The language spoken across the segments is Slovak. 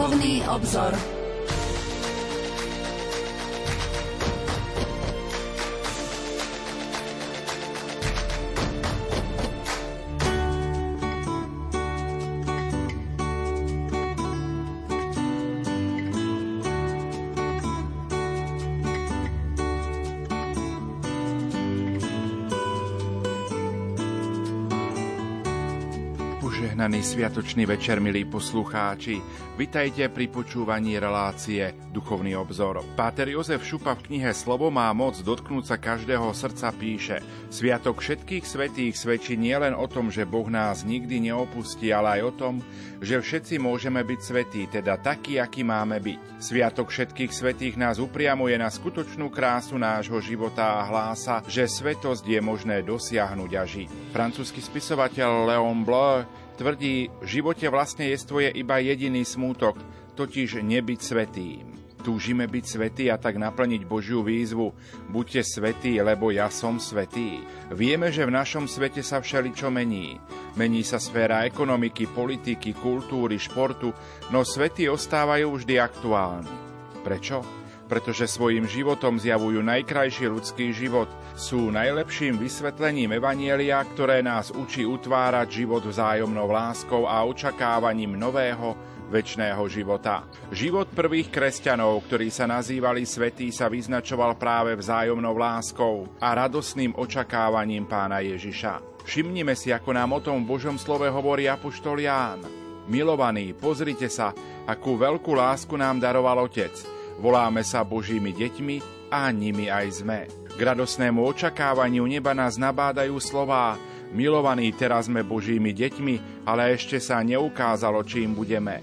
Duchovný obzor. Sviatočný večer, milí poslucháči. Vitajte pri počúvaní relácie Duchovný obzor. Páter Jozef Šupa v knihe Slovo má moc dotknúť sa každého srdca píše Sviatok všetkých svetých svedčí nielen o tom, že Boh nás nikdy neopustí, ale aj o tom, že všetci môžeme byť svetí, teda takí, akí máme byť. Sviatok všetkých svetých nás upriamuje na skutočnú krásu nášho života a hlása, že svetosť je možné dosiahnuť a žiť. Francúzsky spisovateľ Leon Bleu tvrdí, v živote vlastne jestvuje iba jediný smútok, totiž nebyť svetým. Túžime byť svetí a tak naplniť Božiu výzvu. Buďte svetí, lebo ja som svetý. Vieme, že v našom svete sa všeličo mení. Mení sa sféra ekonomiky, politiky, kultúry, športu, no svety ostávajú vždy aktuálni. Prečo? Pretože svojim životom zjavujú najkrajší ľudský život – sú najlepším vysvetlením Evanielia, ktoré nás učí utvárať život vzájomnou láskou a očakávaním nového, väčšného života. Život prvých kresťanov, ktorí sa nazývali svetí, sa vyznačoval práve vzájomnou láskou a radosným očakávaním pána Ježiša. Všimnime si, ako nám o tom v Božom slove hovorí Apoštol Ján. Milovaní, pozrite sa, akú veľkú lásku nám daroval Otec. Voláme sa Božími deťmi a nimi aj sme. K radosnému očakávaniu neba nás nabádajú slová Milovaní, teraz sme Božími deťmi, ale ešte sa neukázalo, čím budeme.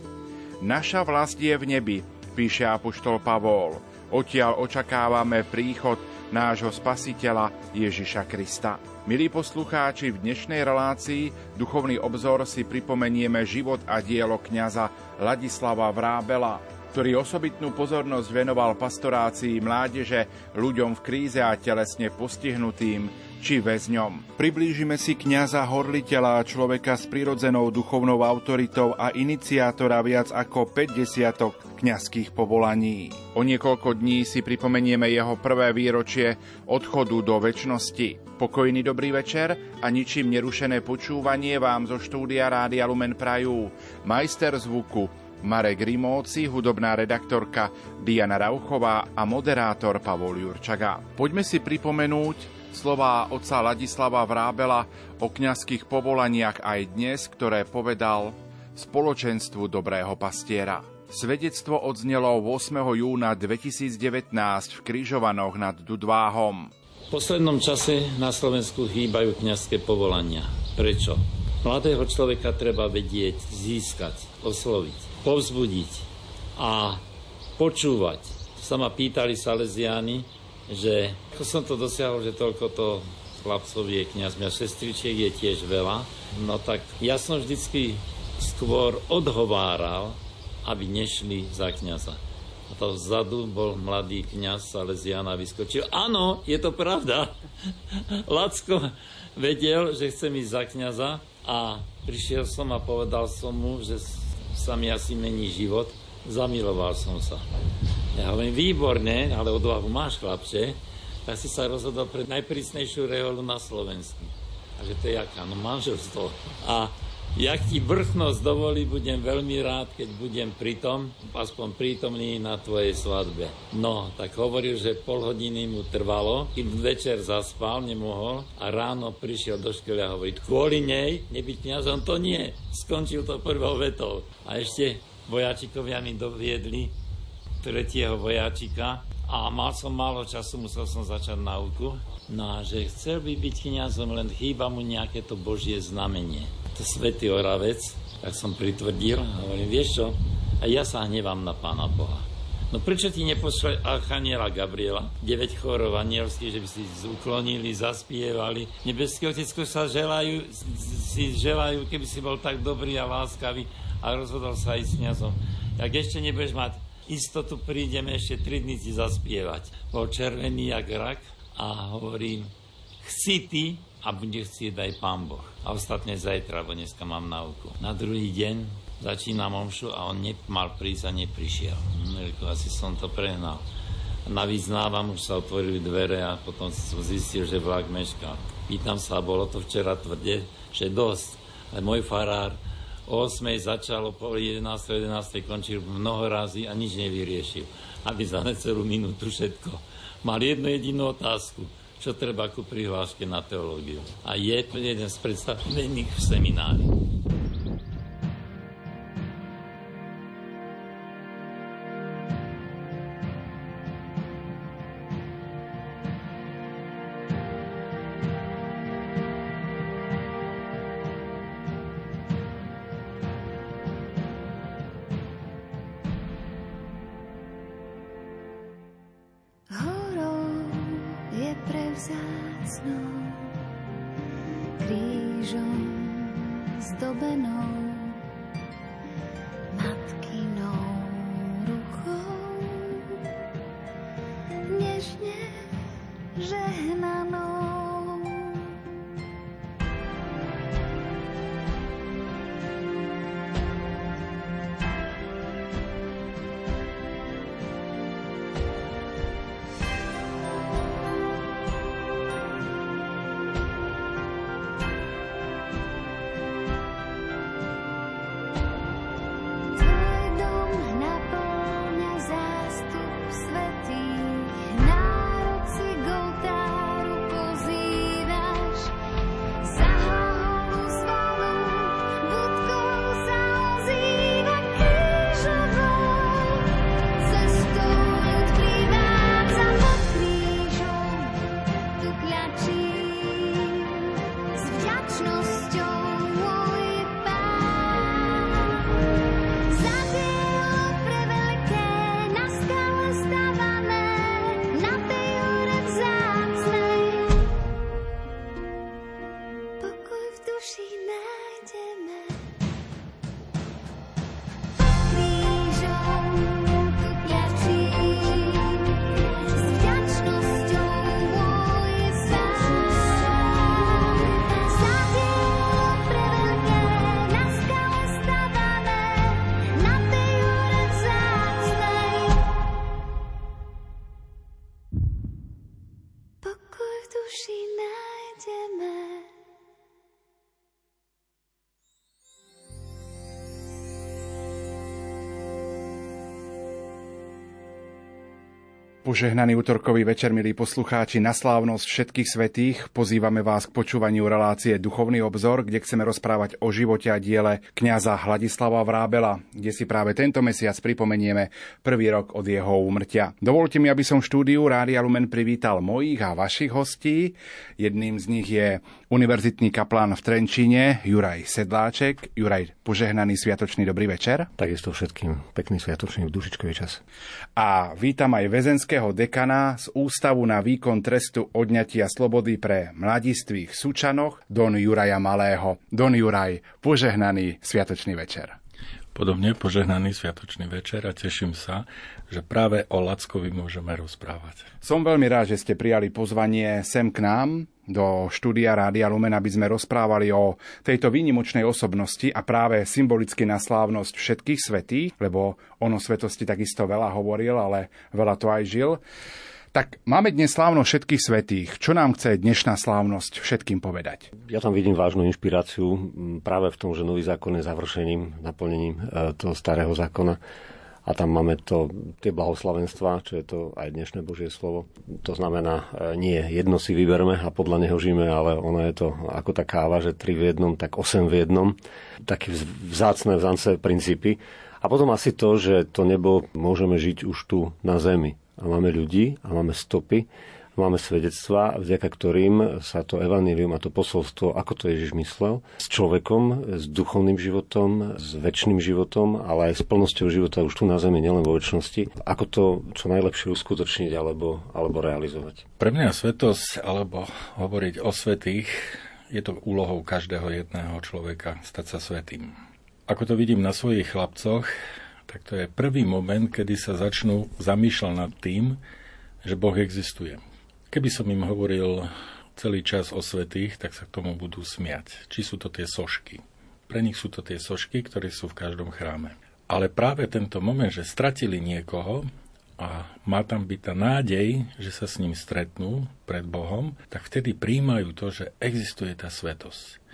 Naša vlast je v nebi, píše apoštol Pavol. Odtiaľ očakávame príchod nášho spasiteľa Ježiša Krista. Milí poslucháči, v dnešnej relácii Duchovný obzor si pripomenieme život a dielo kňaza Ladislava Vrábela, ktorý osobitnú pozornosť venoval pastorácii mládeže, ľuďom v kríze a telesne postihnutým či väzňom. Priblížime si kňaza horliteľa a človeka s prirodzenou duchovnou autoritou a iniciátora viac ako 50 kňazských povolaní. O niekoľko dní si pripomenieme jeho prvé výročie odchodu do väčšnosti. Pokojný dobrý večer a ničím nerušené počúvanie vám zo štúdia Rádia Lumen Prajú. Majster zvuku Marek Rimóci, hudobná redaktorka Diana Rauchová a moderátor Pavol Jurčaga. Poďme si pripomenúť slová otca Ladislava Vrábela o kňazských povolaniach aj dnes, ktoré povedal spoločenstvu dobrého pastiera. Svedectvo odznelo 8. júna 2019 v Kryžovanoch nad Dudváhom. V poslednom čase na Slovensku chýbajú kňazské povolania. Prečo? Mladého človeka treba vedieť, získať, osloviť povzbudiť a počúvať. Sa ma pýtali Salesiáni, že ako som to dosiahol, že toľko to chlapcov je kniaz, a sestričiek je tiež veľa. No tak ja som vždycky skôr odhováral, aby nešli za kniaza. A to vzadu bol mladý kňaz Salesiana vyskočil. Áno, je to pravda. Lacko vedel, že chcem ísť za kniaza a prišiel som a povedal som mu, že sa mi asi mení život, zamiloval som sa. Ja hovorím, výborne, ale odvahu máš, chlapče, tak si sa rozhodol pre najprísnejšiu reholu na Slovensku. A že to je jaká? No manželstvo. A jak ti vrchnosť dovolí, budem veľmi rád, keď budem pritom, aspoň prítomný na tvojej svadbe. No, tak hovoril, že pol hodiny mu trvalo, kým večer zaspal, nemohol a ráno prišiel do školy a hovorí, kvôli nej, nebyť kniazom, to nie. Skončil to prvou vetou. A ešte vojačikovia mi doviedli tretieho vojačika a mal som málo času, musel som začať nauku. No a že chcel by byť kniazom, len chýba mu nejaké to božie znamenie. To svätý Oravec, tak som pritvrdil a hovorím, vieš čo, a ja sa hnevám na Pána Boha. No prečo ti nepošle Archaniela Gabriela, 9 chorov anielských, že by si uklonili, zaspievali. Nebeské otecko sa želajú, si želajú, keby si bol tak dobrý a láskavý a rozhodol sa ísť s kniazom. Tak ešte nebudeš mať istotu, prídeme ešte 3 dní ti zaspievať. Bol červený jak rak a hovorím, chci ty a bude chcieť aj pán Boh. A ostatne zajtra, lebo dneska mám nauku. Na druhý deň začínam omšu a on mal prísť a neprišiel. Nelko, asi som to prehnal. Navyznávam, už sa otvorili dvere a potom som zistil, že vlak mešká. Pýtam sa, bolo to včera tvrde, že dosť. Ale môj farár o 8 začalo, po 11. 11. končil mnoho razy a nič nevyriešil. Aby za necelú minútu všetko. Mal jednu jedinú otázku čo treba ku prihláške na teológiu. A je jeden z predstavených v seminári. Don't be zdobeno. Požehnaný útorkový večer, milí poslucháči, na slávnosť všetkých svetých pozývame vás k počúvaniu relácie Duchovný obzor, kde chceme rozprávať o živote a diele kňaza Hladislava Vrábela, kde si práve tento mesiac pripomenieme prvý rok od jeho úmrtia. Dovolte mi, aby som v štúdiu Rádia Lumen privítal mojich a vašich hostí. Jedným z nich je univerzitný kaplán v Trenčine Juraj Sedláček. Juraj, požehnaný sviatočný dobrý večer. Takisto všetkým pekný sviatočný dušičkový čas. A vítam aj väzenské českého dekana z Ústavu na výkon trestu odňatia slobody pre mladistvých Sučanoch, Don Juraja Malého. Don Juraj, požehnaný sviatočný večer. Podobne požehnaný sviatočný večer a teším sa, že práve o Lackovi môžeme rozprávať. Som veľmi rád, že ste prijali pozvanie sem k nám do štúdia Rádia Lumen, aby sme rozprávali o tejto výnimočnej osobnosti a práve symbolicky na slávnosť všetkých svetých, lebo on o svetosti takisto veľa hovoril, ale veľa to aj žil. Tak máme dnes slávnosť všetkých svetých. Čo nám chce dnešná slávnosť všetkým povedať? Ja tam vidím vážnu inšpiráciu práve v tom, že nový zákon je završením, naplnením e, toho starého zákona a tam máme to, tie blahoslavenstva, čo je to aj dnešné Božie slovo. To znamená, e, nie jedno si vyberme a podľa neho žijeme, ale ono je to ako tá káva, že tri v jednom, tak osem v jednom. Také vzácne vzance princípy. A potom asi to, že to nebo môžeme žiť už tu na zemi. A máme ľudí a máme stopy, máme svedectvá, vďaka ktorým sa to evanílium a to posolstvo, ako to Ježiš myslel, s človekom, s duchovným životom, s väčšným životom, ale aj s plnosťou života už tu na zemi, nielen vo väčšnosti, ako to čo najlepšie uskutočniť alebo, alebo realizovať. Pre mňa svetosť, alebo hovoriť o svetých, je to úlohou každého jedného človeka stať sa svetým. Ako to vidím na svojich chlapcoch, tak to je prvý moment, kedy sa začnú zamýšľať nad tým, že Boh existuje. Keby som im hovoril celý čas o svetých, tak sa k tomu budú smiať. Či sú to tie sošky. Pre nich sú to tie sošky, ktoré sú v každom chráme. Ale práve tento moment, že stratili niekoho a má tam byť tá nádej, že sa s ním stretnú pred Bohom, tak vtedy príjmajú to, že existuje tá svetosť.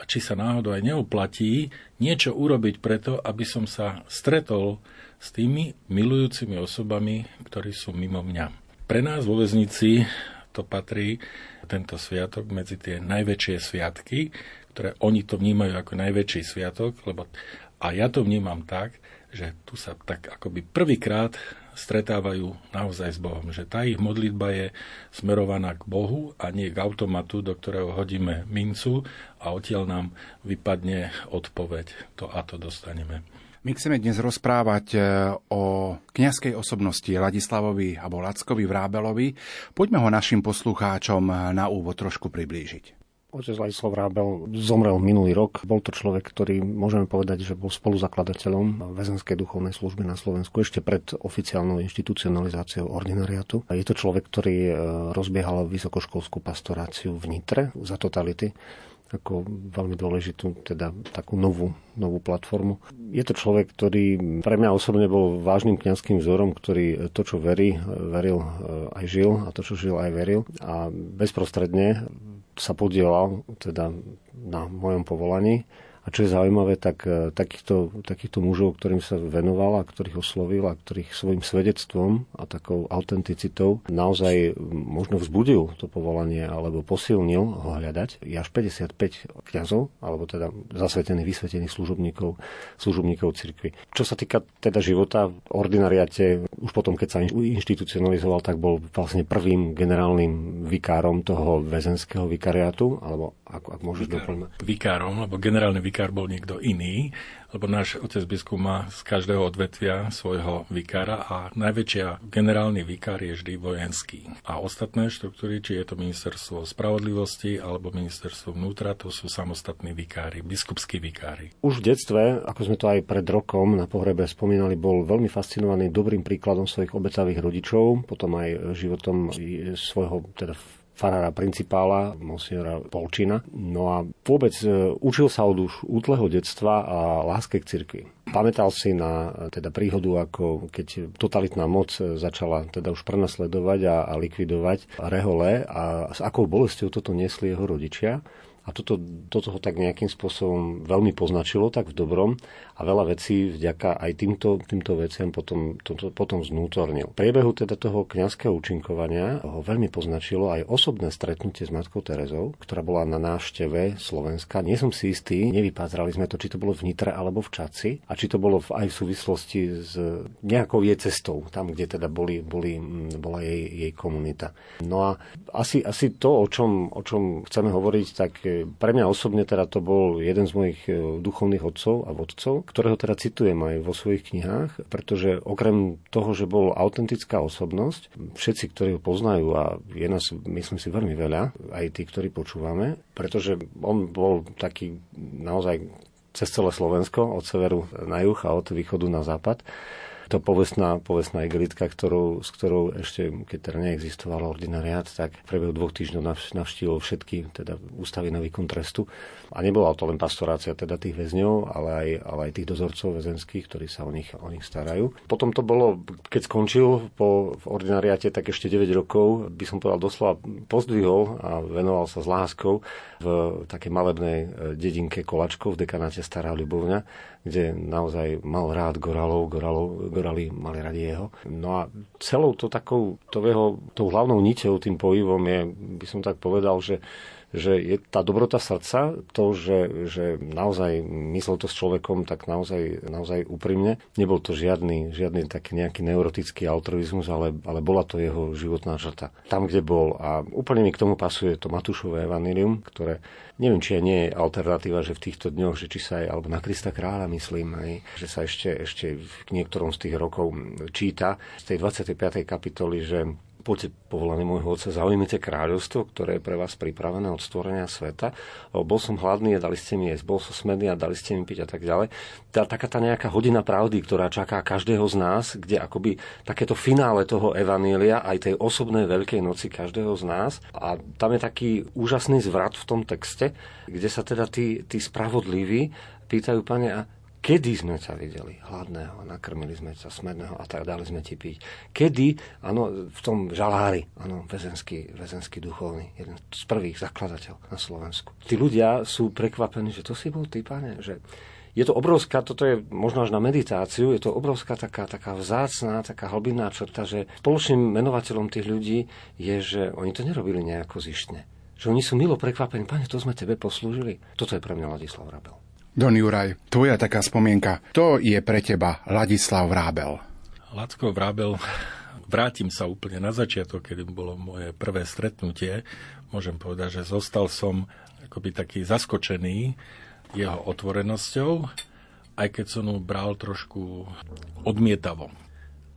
A či sa náhodou aj neoplatí niečo urobiť preto, aby som sa stretol s tými milujúcimi osobami, ktorí sú mimo mňa. Pre nás vo väznici to patrí tento sviatok medzi tie najväčšie sviatky, ktoré oni to vnímajú ako najväčší sviatok, lebo a ja to vnímam tak, že tu sa tak akoby prvýkrát stretávajú naozaj s Bohom. Že tá ich modlitba je smerovaná k Bohu a nie k automatu, do ktorého hodíme mincu a odtiaľ nám vypadne odpoveď. To a to dostaneme. My chceme dnes rozprávať e, o kňazskej osobnosti Ladislavovi alebo Lackovi Vrábelovi. Poďme ho našim poslucháčom na úvod trošku priblížiť. Otec Ladislav Rábel zomrel minulý rok. Bol to človek, ktorý môžeme povedať, že bol spoluzakladateľom väzenskej duchovnej služby na Slovensku ešte pred oficiálnou inštitucionalizáciou ordinariatu. Je to človek, ktorý e, rozbiehal vysokoškolskú pastoráciu v Nitre za totality ako veľmi dôležitú, teda takú novú, novú platformu. Je to človek, ktorý pre mňa osobne bol vážnym kňazským vzorom, ktorý to, čo verí, veril e, aj žil a to, čo žil, aj veril. A bezprostredne sa podielal teda na mojom povolaní a čo je zaujímavé, tak e, takýchto, takýchto mužov, ktorým sa venoval a ktorých oslovil a ktorých svojim svedectvom a takou autenticitou naozaj možno vzbudil to povolanie alebo posilnil ho hľadať. Je až 55 kňazov, alebo teda zasvetených, vysvetených služobníkov, služobníkov cirkvi. Čo sa týka teda života v ordinariate, už potom, keď sa inštitucionalizoval, tak bol vlastne prvým generálnym vikárom toho väzenského vikariátu, alebo ak, ak môžeš doplniť. Vikárom, lebo generálny vikár bol niekto iný, lebo náš otec biskup má z každého odvetvia svojho vikára a najväčšia generálny vikár je vždy vojenský. A ostatné štruktúry, či je to ministerstvo spravodlivosti alebo ministerstvo vnútra, to sú samostatní vikári, biskupskí vikári. Už v detstve, ako sme to aj pred rokom na pohrebe spomínali, bol veľmi fascinovaný dobrým príkladom svojich obetavých rodičov, potom aj životom svojho teda farára principála, monsignora Polčina. No a vôbec e, učil sa od už útleho detstva a láske k cirkvi. Pamätal si na e, teda príhodu, ako keď totalitná moc e, začala teda už prenasledovať a, a likvidovať rehole a s akou bolestou toto niesli jeho rodičia. A toto, toto ho tak nejakým spôsobom veľmi poznačilo, tak v dobrom a veľa vecí vďaka aj týmto, týmto veciam potom, to, to, potom znútornil. V priebehu teda toho kňazského účinkovania ho veľmi poznačilo aj osobné stretnutie s Matkou Terezou, ktorá bola na návšteve Slovenska. Nie som si istý, nevypázrali sme to, či to bolo v Nitre alebo v Čaci a či to bolo aj v súvislosti s nejakou jej cestou, tam, kde teda boli, boli, bola jej, jej komunita. No a asi, asi to, o čom, o čom chceme hovoriť, tak pre mňa osobne teda to bol jeden z mojich e, duchovných otcov a vodcov, ktorého teda citujem aj vo svojich knihách, pretože okrem toho, že bol autentická osobnosť, všetci, ktorí ho poznajú, a je nás, myslím si, veľmi veľa, aj tí, ktorí počúvame, pretože on bol taký naozaj cez celé Slovensko, od severu na juh a od východu na západ to povestná, povestná igelitka, ktorou, s ktorou ešte, keď teda neexistoval ordinariát, tak v priebehu dvoch týždňov navštívil všetky teda ústavy na výkon trestu. A nebola to len pastorácia teda tých väzňov, ale aj, ale aj tých dozorcov väzenských, ktorí sa o nich, o nich starajú. Potom to bolo, keď skončil po, v ordinariáte, tak ešte 9 rokov, by som povedal doslova, pozdvihol a venoval sa s láskou v takej malebnej e, dedinke Kolačkov v dekanáte Stará Ľubovňa, kde naozaj mal rád Goralov, Goralov, Gorali mali radi jeho. No a celou to takou, to jeho, tou hlavnou niťou, tým pohybom je, by som tak povedal, že že je tá dobrota srdca, to, že, že naozaj myslel to s človekom tak naozaj, naozaj úprimne. Nebol to žiadny, žiadny taký nejaký neurotický altruizmus, ale, ale bola to jeho životná žrta. Tam, kde bol. A úplne mi k tomu pasuje to Matúšové evanilium, ktoré neviem, či aj nie je alternatíva, že v týchto dňoch, že či sa aj, alebo na Krista kráľa myslím, aj, že sa ešte, ešte v niektorom z tých rokov číta z tej 25. kapitoly, že poďte povolaný môjho otca, zaujmite kráľovstvo, ktoré je pre vás pripravené od stvorenia sveta. Bol som hladný a dali ste mi jesť, bol som smedný a dali ste mi piť a tak ďalej. Tá, taká tá nejaká hodina pravdy, ktorá čaká každého z nás, kde akoby takéto finále toho evanília, aj tej osobnej veľkej noci každého z nás. A tam je taký úžasný zvrat v tom texte, kde sa teda tí, tí spravodliví pýtajú, pane, a Kedy sme ťa videli hladného, nakrmili sme ťa smedného a tak dali sme ti piť. Kedy, áno, v tom žalári, áno, väzenský, väzenský duchovný, jeden z prvých zakladateľ na Slovensku. Tí ľudia sú prekvapení, že to si bol ty, pane, že je to obrovská, toto je možno až na meditáciu, je to obrovská taká, taká vzácná, taká hlbinná črta, že spoločným menovateľom tých ľudí je, že oni to nerobili nejako zištne. Že oni sú milo prekvapení, pane, to sme tebe poslúžili. Toto je pre mňa Ladislav Rabel. Don Juraj, tvoja taká spomienka, to je pre teba Ladislav Vrábel. Lacko Vrábel, vrátim sa úplne na začiatok, kedy bolo moje prvé stretnutie. Môžem povedať, že zostal som akoby taký zaskočený jeho otvorenosťou, aj keď som mu bral trošku odmietavo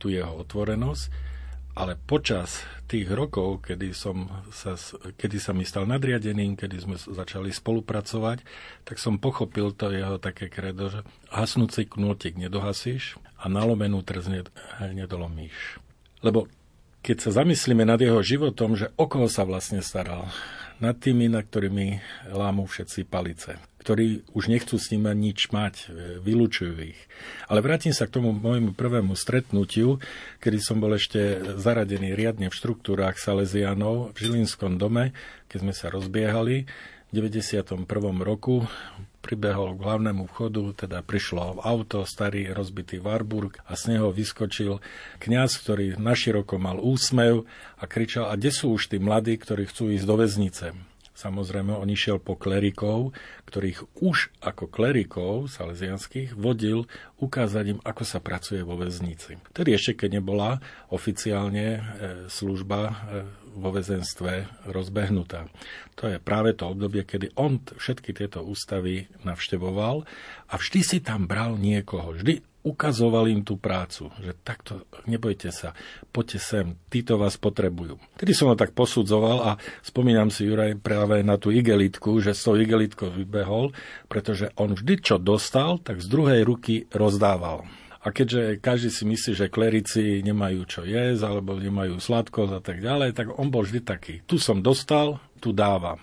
tú jeho otvorenosť ale počas tých rokov, kedy, som sa, kedy sa mi stal nadriadeným, kedy sme začali spolupracovať, tak som pochopil to jeho také kredo, že hasnúci knôtik nedohasíš a nalomenú trz nedolomíš. Lebo keď sa zamyslíme nad jeho životom, že o koho sa vlastne staral, nad tými, na ktorými lámu všetci palice, ktorí už nechcú s ním nič mať, e, vylúčujú ich. Ale vrátim sa k tomu môjmu prvému stretnutiu, kedy som bol ešte zaradený riadne v štruktúrách Salesianov v Žilinskom dome, keď sme sa rozbiehali. V 91. roku pribehol k hlavnému vchodu, teda prišlo auto, starý rozbitý Warburg a z neho vyskočil kňaz, ktorý naširoko mal úsmev a kričal, a kde sú už tí mladí, ktorí chcú ísť do väznice? Samozrejme, on išiel po klerikov, ktorých už ako klerikov salesianských vodil ukázať im, ako sa pracuje vo väznici. Tedy ešte, keď nebola oficiálne e, služba e, vo väzenstve rozbehnutá. To je práve to obdobie, kedy on všetky tieto ústavy navštevoval a vždy si tam bral niekoho. Vždy ukazoval im tú prácu, že takto, nebojte sa, poďte sem, títo vás potrebujú. Tedy som ho tak posudzoval a spomínam si Juraj práve na tú igelitku, že s tou igelitkou vybehol, pretože on vždy, čo dostal, tak z druhej ruky rozdával. A keďže každý si myslí, že klerici nemajú čo jesť, alebo nemajú sladkosť a tak ďalej, tak on bol vždy taký. Tu som dostal, tu dávam.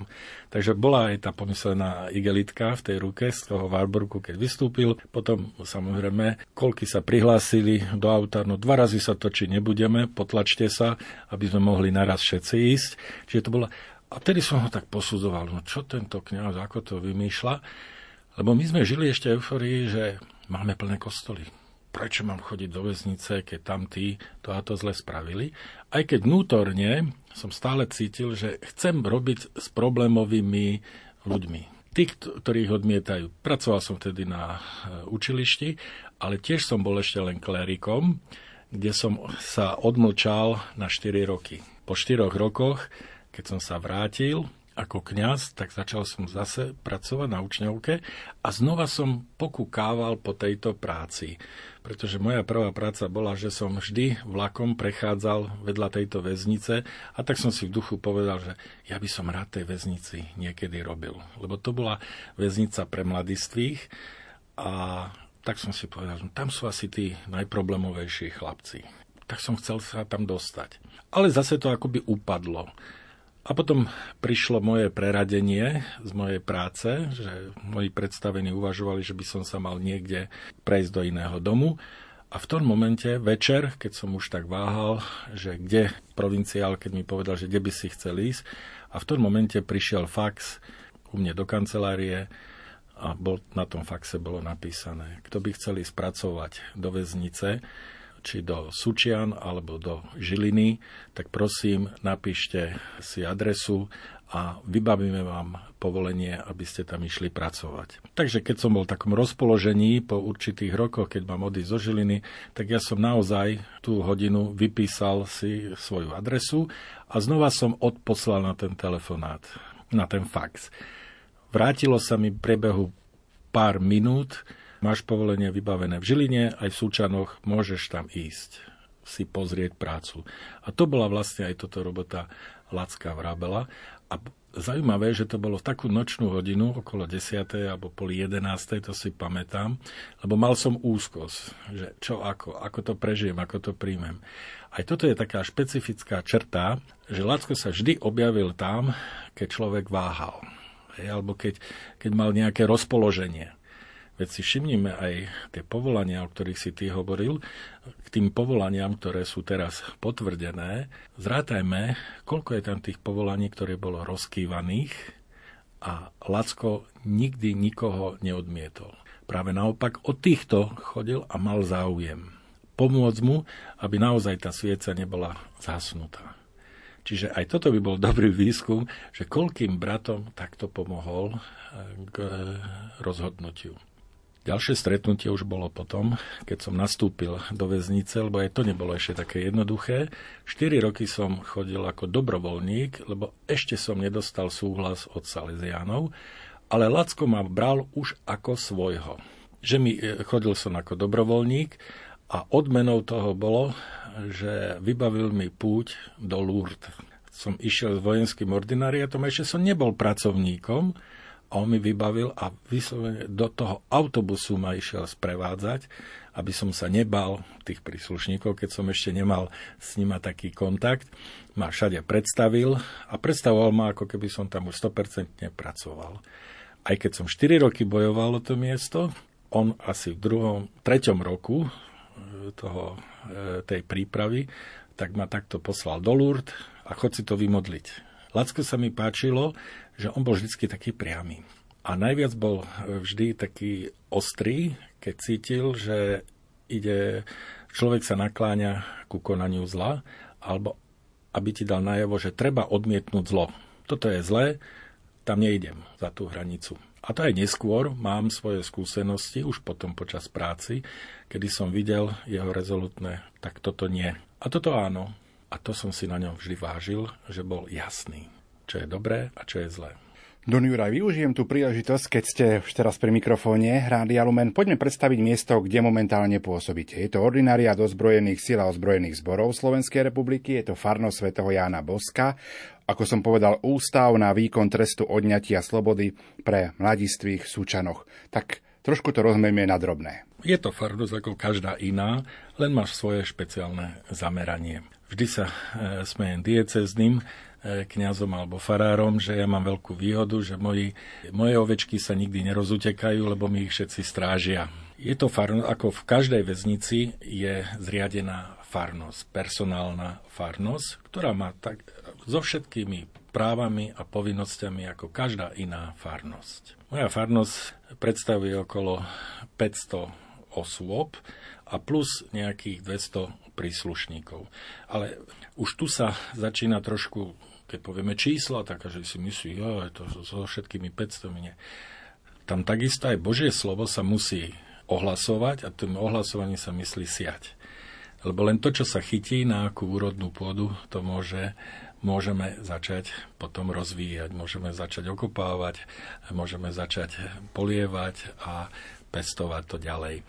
Takže bola aj tá pomyslená igelitka v tej ruke z toho Warburgu, keď vystúpil. Potom samozrejme, koľky sa prihlásili do auta, no dva razy sa točiť nebudeme, potlačte sa, aby sme mohli naraz všetci ísť. Čiže to bola... A tedy som ho tak posudzoval, no čo tento kňaz, ako to vymýšľa. Lebo my sme žili ešte euforii, že máme plné kostoly prečo mám chodiť do väznice, keď tam tí to a to zle spravili. Aj keď vnútorne som stále cítil, že chcem robiť s problémovými ľuďmi. Tí, ktorých odmietajú. Pracoval som vtedy na e, učilišti, ale tiež som bol ešte len klerikom, kde som sa odmlčal na 4 roky. Po 4 rokoch, keď som sa vrátil, ako kňaz, tak začal som zase pracovať na učňovke a znova som pokúkával po tejto práci. Pretože moja prvá práca bola, že som vždy vlakom prechádzal vedľa tejto väznice a tak som si v duchu povedal, že ja by som rád tej väznici niekedy robil. Lebo to bola väznica pre mladistvých a tak som si povedal, že tam sú asi tí najproblemovejší chlapci. Tak som chcel sa tam dostať. Ale zase to akoby upadlo. A potom prišlo moje preradenie z mojej práce, že moji predstavení uvažovali, že by som sa mal niekde prejsť do iného domu. A v tom momente, večer, keď som už tak váhal, že kde provinciál, keď mi povedal, že kde by si chcel ísť, a v tom momente prišiel fax u mne do kancelárie a bol, na tom faxe bolo napísané, kto by chceli spracovať do väznice, či do Sučian alebo do Žiliny, tak prosím, napíšte si adresu a vybavíme vám povolenie, aby ste tam išli pracovať. Takže keď som bol v takom rozpoložení po určitých rokoch, keď mám odísť zo Žiliny, tak ja som naozaj tú hodinu vypísal si svoju adresu a znova som odposlal na ten telefonát, na ten fax. Vrátilo sa mi priebehu pár minút, máš povolenie vybavené v Žiline, aj v Súčanoch, môžeš tam ísť. si pozrieť prácu. A to bola vlastne aj toto robota Lacka Vrabela. A zaujímavé, že to bolo v takú nočnú hodinu, okolo 10. alebo pol 11. to si pamätám, lebo mal som úzkosť, že čo ako, ako to prežijem, ako to príjmem. Aj toto je taká špecifická črta, že Lacko sa vždy objavil tam, keď človek váhal. Hej, alebo keď, keď mal nejaké rozpoloženie. Veď si všimnime aj tie povolania, o ktorých si ty hovoril, k tým povolaniam, ktoré sú teraz potvrdené, zrátajme, koľko je tam tých povolaní, ktoré bolo rozkývaných a Lacko nikdy nikoho neodmietol. Práve naopak od týchto chodil a mal záujem. Pomôcť mu, aby naozaj tá svieca nebola zhasnutá. Čiže aj toto by bol dobrý výskum, že koľkým bratom takto pomohol k rozhodnutiu. Ďalšie stretnutie už bolo potom, keď som nastúpil do väznice, lebo aj to nebolo ešte také jednoduché. 4 roky som chodil ako dobrovoľník, lebo ešte som nedostal súhlas od Salesiánov, ale Lacko ma bral už ako svojho. Že mi e, chodil som ako dobrovoľník a odmenou toho bolo, že vybavil mi púť do Lourdes. Som išiel s vojenským ordinariatom, ešte som nebol pracovníkom, on mi vybavil a vyslovene do toho autobusu ma išiel sprevádzať, aby som sa nebal tých príslušníkov, keď som ešte nemal s nima taký kontakt. Ma všade predstavil a predstavoval ma, ako keby som tam už 100% pracoval. Aj keď som 4 roky bojoval o to miesto, on asi v druhom, treťom roku e, toho, e, tej prípravy, tak ma takto poslal do Lourdes a chod si to vymodliť. Lacko sa mi páčilo, že on bol vždy taký priamy. A najviac bol vždy taký ostrý, keď cítil, že ide, človek sa nakláňa ku konaniu zla, alebo aby ti dal najavo, že treba odmietnúť zlo. Toto je zlé, tam neidem za tú hranicu. A to aj neskôr mám svoje skúsenosti, už potom počas práci, kedy som videl jeho rezolutné, tak toto nie. A toto áno. A to som si na ňom vždy vážil, že bol jasný čo je dobré a čo je zlé. Don Juraj, využijem tú príležitosť, keď ste už teraz pri mikrofóne Rádia Lumen. Poďme predstaviť miesto, kde momentálne pôsobíte. Je to ordinariát ozbrojených síl a ozbrojených zborov Slovenskej republiky, je to farno svätého Jána Boska, ako som povedal, ústav na výkon trestu odňatia slobody pre mladistvých súčanoch. Tak trošku to rozmejme na drobné. Je to farnosť ako každá iná, len máš svoje špeciálne zameranie. Vždy sa e, smejem diecezným, E, kňazom alebo farárom, že ja mám veľkú výhodu, že moji, moje ovečky sa nikdy nerozutekajú, lebo mi ich všetci strážia. Je to farnosť, ako v každej väznici je zriadená farnosť, personálna farnosť, ktorá má tak, so všetkými právami a povinnosťami ako každá iná farnosť. Moja farnosť predstavuje okolo 500 osôb a plus nejakých 200 príslušníkov. Ale už tu sa začína trošku keď povieme čísla, tak že si myslí, jo, to so všetkými 500 nie. Tam takisto aj Božie slovo sa musí ohlasovať a tým ohlasovaním sa myslí siať. Lebo len to, čo sa chytí na akú úrodnú pôdu, to môže, môžeme začať potom rozvíjať, môžeme začať okopávať, môžeme začať polievať a pestovať to ďalej.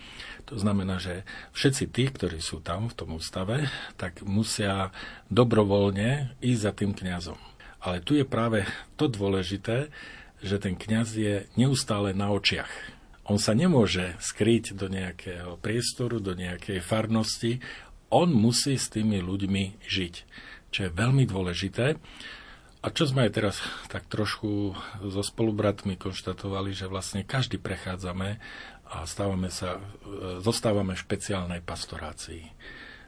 To znamená, že všetci tí, ktorí sú tam v tom ústave, tak musia dobrovoľne ísť za tým kňazom. Ale tu je práve to dôležité, že ten kňaz je neustále na očiach. On sa nemôže skryť do nejakého priestoru, do nejakej farnosti. On musí s tými ľuďmi žiť, čo je veľmi dôležité. A čo sme aj teraz tak trošku so spolubratmi konštatovali, že vlastne každý prechádzame a stávame sa, e, zostávame v špeciálnej pastorácii.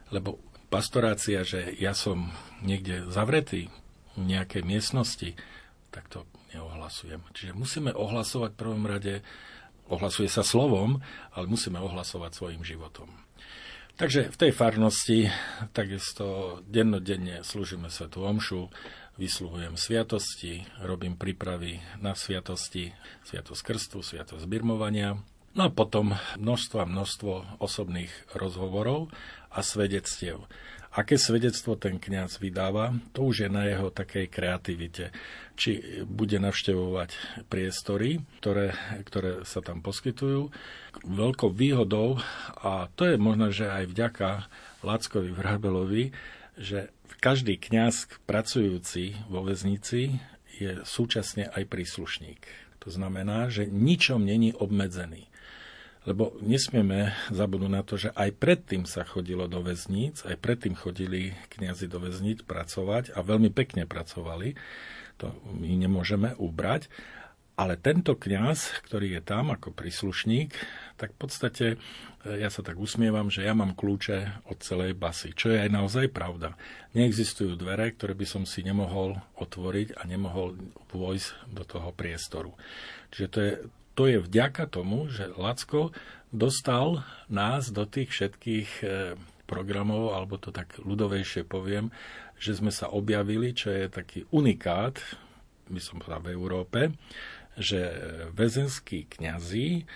Lebo pastorácia, že ja som niekde zavretý v nejakej miestnosti, tak to neohlasujem. Čiže musíme ohlasovať v prvom rade, ohlasuje sa slovom, ale musíme ohlasovať svojim životom. Takže v tej farnosti takisto dennodenne slúžime Svetu Omšu, vysluhujem sviatosti, robím prípravy na sviatosti, sviatosť krstu, sviatosť birmovania, No a potom množstvo a množstvo osobných rozhovorov a svedectiev. Aké svedectvo ten kňaz vydáva, to už je na jeho takej kreativite. Či bude navštevovať priestory, ktoré, ktoré sa tam poskytujú. Veľkou výhodou, a to je možno, že aj vďaka Lackovi Vrabelovi, že každý kňaz pracujúci vo väznici je súčasne aj príslušník. To znamená, že ničom není obmedzený. Lebo nesmieme zabudnúť na to, že aj predtým sa chodilo do väzníc, aj predtým chodili kňazi do väzníc pracovať a veľmi pekne pracovali. To my nemôžeme ubrať. Ale tento kňaz, ktorý je tam ako príslušník, tak v podstate e, ja sa tak usmievam, že ja mám kľúče od celej basy, čo je aj naozaj pravda. Neexistujú dvere, ktoré by som si nemohol otvoriť a nemohol vojsť do toho priestoru. Čiže to je, to je vďaka tomu, že Lacko dostal nás do tých všetkých e, programov, alebo to tak ľudovejšie poviem, že sme sa objavili, čo je taký unikát, by som povedal v Európe, že väzenskí kňazí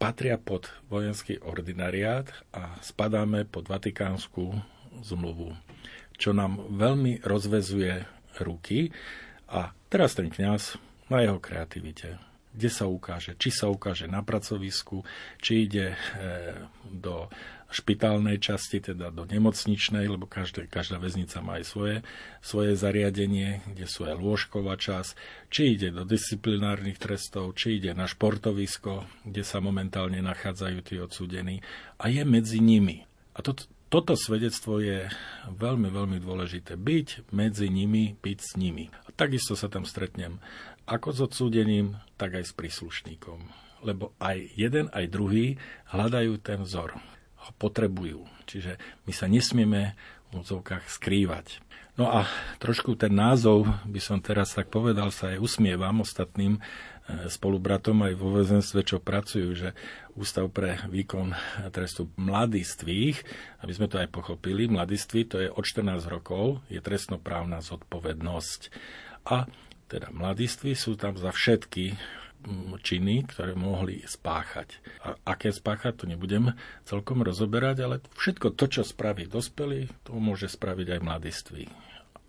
patria pod vojenský ordinariát a spadáme pod Vatikánsku zmluvu, čo nám veľmi rozvezuje ruky. A teraz ten kňaz na jeho kreativite, kde sa ukáže, či sa ukáže na pracovisku, či ide e, do špitálnej časti, teda do nemocničnej, lebo každé, každá väznica má aj svoje, svoje zariadenie, kde sú aj lôžková časť, či ide do disciplinárnych trestov, či ide na športovisko, kde sa momentálne nachádzajú tí odsúdení a je medzi nimi. A to, toto svedectvo je veľmi, veľmi dôležité. Byť medzi nimi, byť s nimi. A takisto sa tam stretnem ako s odsúdeným, tak aj s príslušníkom. Lebo aj jeden, aj druhý hľadajú ten vzor ho potrebujú. Čiže my sa nesmieme v odzovkách skrývať. No a trošku ten názov, by som teraz tak povedal, sa aj usmievam ostatným e, spolubratom aj vo väzenstve, čo pracujú, že Ústav pre výkon trestu mladistvých, aby sme to aj pochopili, mladiství to je od 14 rokov, je trestnoprávna zodpovednosť. A teda mladiství sú tam za všetky činy, ktoré mohli spáchať. A aké spáchať, to nebudem celkom rozoberať, ale všetko to, čo spraví dospelý, to môže spraviť aj mladiství.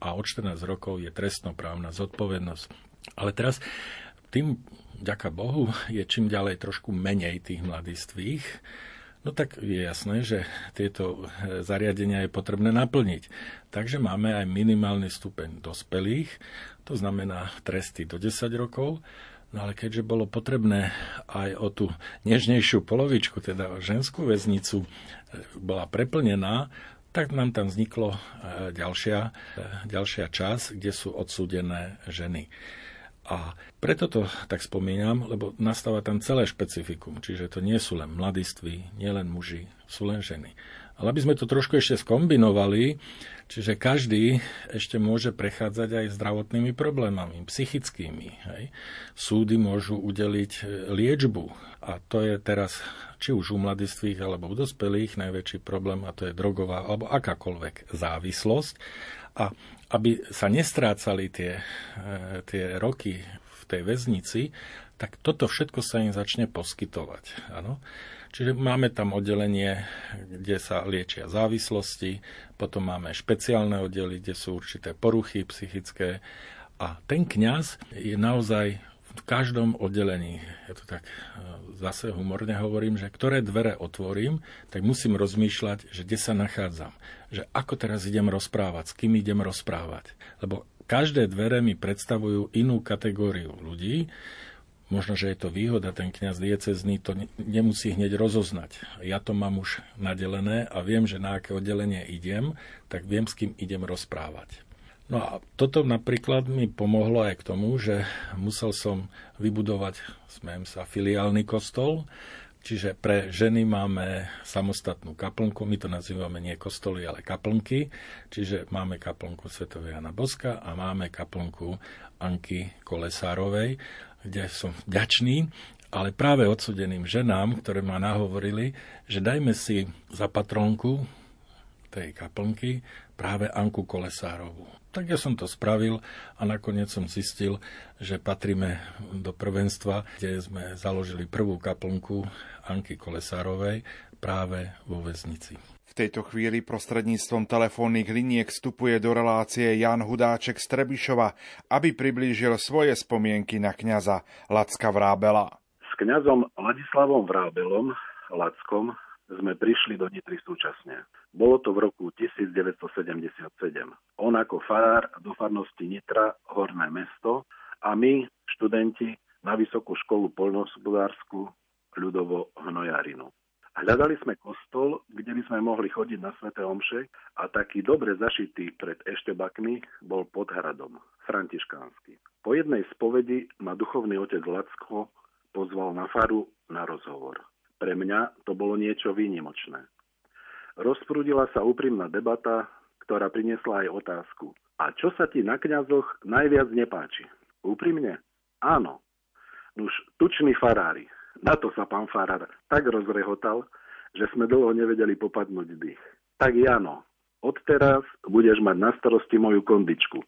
A od 14 rokov je trestnoprávna zodpovednosť. Ale teraz tým, ďaká Bohu, je čím ďalej trošku menej tých mladistvých, No tak je jasné, že tieto e, zariadenia je potrebné naplniť. Takže máme aj minimálny stupeň dospelých, to znamená tresty do 10 rokov, No ale keďže bolo potrebné aj o tú nežnejšiu polovičku, teda ženskú väznicu, e, bola preplnená, tak nám tam vzniklo e, ďalšia, e, ďalšia časť, kde sú odsúdené ženy. A preto to tak spomínam, lebo nastáva tam celé špecifikum, čiže to nie sú len mladiství, nie len muži, sú len ženy. Ale aby sme to trošku ešte skombinovali, čiže každý ešte môže prechádzať aj zdravotnými problémami, psychickými. Hej. Súdy môžu udeliť e, liečbu a to je teraz či už u mladistvých alebo u dospelých najväčší problém a to je drogová alebo akákoľvek závislosť. A aby sa nestrácali tie, e, tie roky v tej väznici, tak toto všetko sa im začne poskytovať. Ano? Čiže máme tam oddelenie, kde sa liečia závislosti, potom máme špeciálne oddely, kde sú určité poruchy psychické a ten kňaz je naozaj v každom oddelení, ja to tak e, zase humorne hovorím, že ktoré dvere otvorím, tak musím rozmýšľať, že kde sa nachádzam. Že ako teraz idem rozprávať, s kým idem rozprávať. Lebo každé dvere mi predstavujú inú kategóriu ľudí, Možno, že je to výhoda, ten kňaz diecezný to nemusí hneď rozoznať. Ja to mám už nadelené a viem, že na aké oddelenie idem, tak viem, s kým idem rozprávať. No a toto napríklad mi pomohlo aj k tomu, že musel som vybudovať, smejem sa, filiálny kostol, Čiže pre ženy máme samostatnú kaplnku, my to nazývame nie kostoly, ale kaplnky. Čiže máme kaplnku Svetovej Jana Boska a máme kaplnku Anky Kolesárovej kde som vďačný, ale práve odsudeným ženám, ktoré ma nahovorili, že dajme si za patronku tej kaplnky práve Anku Kolesárovú. Tak ja som to spravil a nakoniec som zistil, že patríme do prvenstva, kde sme založili prvú kaplnku Anky Kolesárovej práve vo väznici. V tejto chvíli prostredníctvom telefónnych liniek vstupuje do relácie Jan Hudáček z Trebišova, aby priblížil svoje spomienky na kňaza Lacka Vrábela. S kňazom Ladislavom Vrábelom, Lackom, sme prišli do Nitry súčasne. Bolo to v roku 1977. On ako farár do farnosti Nitra, Horné mesto, a my, študenti, na Vysokú školu poľnohospodárskú ľudovo Hnojarinu. Hľadali sme kostol, kde by sme mohli chodiť na Svete Omše a taký dobre zašitý pred Eštebakmi bol pod hradom, františkánsky. Po jednej spovedi ma duchovný otec Lacko pozval na faru na rozhovor. Pre mňa to bolo niečo výnimočné. Rozprúdila sa úprimná debata, ktorá priniesla aj otázku. A čo sa ti na kňazoch najviac nepáči? Úprimne? Áno. Už tuční farári, na to sa pán Farar tak rozrehotal, že sme dlho nevedeli popadnúť dých. Tak Jano, odteraz budeš mať na starosti moju kondičku.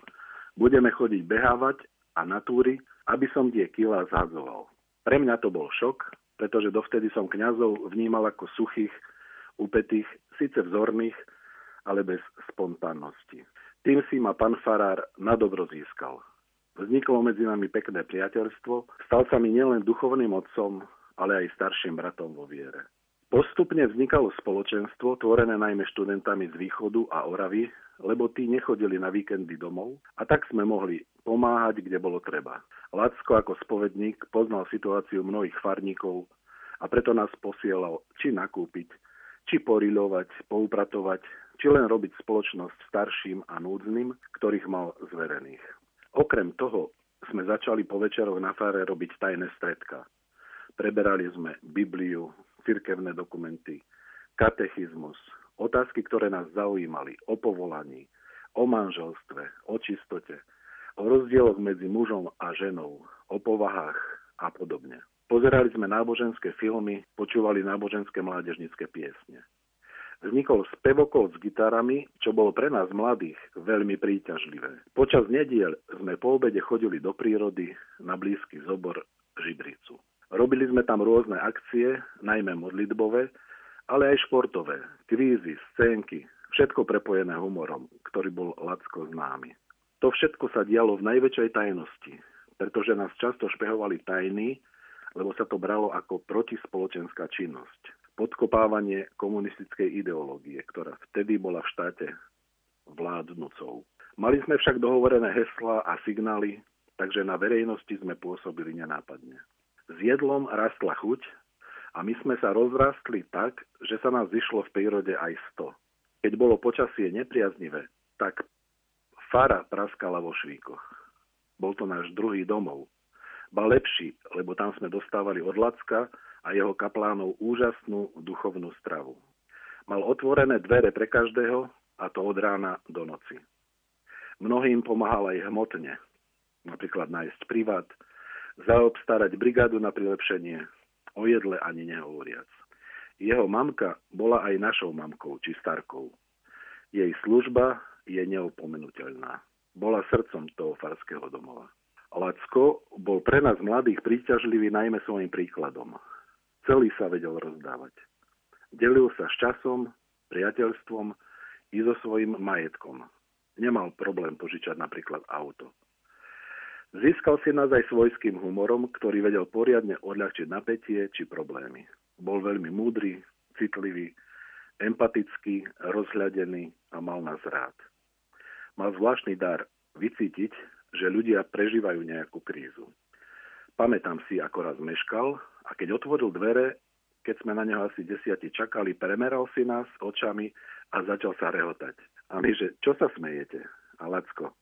Budeme chodiť behávať a na túry, aby som tie kila zhadzoval. Pre mňa to bol šok, pretože dovtedy som kňazov vnímal ako suchých, upetých, síce vzorných, ale bez spontánnosti. Tým si ma pán Farár na dobro získal. Vzniklo medzi nami pekné priateľstvo, stal sa mi nielen duchovným otcom, ale aj starším bratom vo viere. Postupne vznikalo spoločenstvo, tvorené najmä študentami z východu a Oravy, lebo tí nechodili na víkendy domov a tak sme mohli pomáhať, kde bolo treba. Lacko ako spovedník poznal situáciu mnohých farníkov a preto nás posielal či nakúpiť, či poriľovať, poupratovať, či len robiť spoločnosť starším a núdznym, ktorých mal zverených. Okrem toho sme začali po večeroch na fare robiť tajné stredka. Preberali sme Bibliu, cirkevné dokumenty, katechizmus, otázky, ktoré nás zaujímali o povolaní, o manželstve, o čistote, o rozdieloch medzi mužom a ženou, o povahách a podobne. Pozerali sme náboženské filmy, počúvali náboženské mládežnické piesne vznikol spevokol s gitarami, čo bolo pre nás mladých veľmi príťažlivé. Počas nediel sme po obede chodili do prírody na blízky zobor Židricu. Robili sme tam rôzne akcie, najmä modlitbové, ale aj športové, kvízy, scénky, všetko prepojené humorom, ktorý bol Lacko známy. To všetko sa dialo v najväčšej tajnosti, pretože nás často špehovali tajní, lebo sa to bralo ako protispoločenská činnosť podkopávanie komunistickej ideológie, ktorá vtedy bola v štáte vládnucou. Mali sme však dohovorené heslá a signály, takže na verejnosti sme pôsobili nenápadne. S jedlom rastla chuť a my sme sa rozrastli tak, že sa nás zišlo v prírode aj sto. Keď bolo počasie nepriaznivé, tak fara praskala vo švíkoch. Bol to náš druhý domov. Ba lepší, lebo tam sme dostávali od Lacka a jeho kaplánov úžasnú duchovnú stravu. Mal otvorené dvere pre každého a to od rána do noci. Mnohým pomáhal aj hmotne, napríklad nájsť privát, zaobstarať brigádu na prilepšenie, o jedle ani nehovoriac. Jeho mamka bola aj našou mamkou či starkou. Jej služba je neopomenuteľná. Bola srdcom toho farského domova. Lacko bol pre nás mladých príťažlivý najmä svojim príkladom. Celý sa vedel rozdávať. Delil sa s časom, priateľstvom i so svojím majetkom. Nemal problém požičať napríklad auto. Získal si nás aj svojským humorom, ktorý vedel poriadne odľahčiť napätie či problémy. Bol veľmi múdry, citlivý, empatický, rozhľadený a mal nás rád. Mal zvláštny dar vycítiť, že ľudia prežívajú nejakú krízu. Pamätám si, ako raz meškal a keď otvoril dvere, keď sme na neho asi desiati čakali, premeral si nás očami a začal sa rehotať. A my, že čo sa smejete? A Lacko,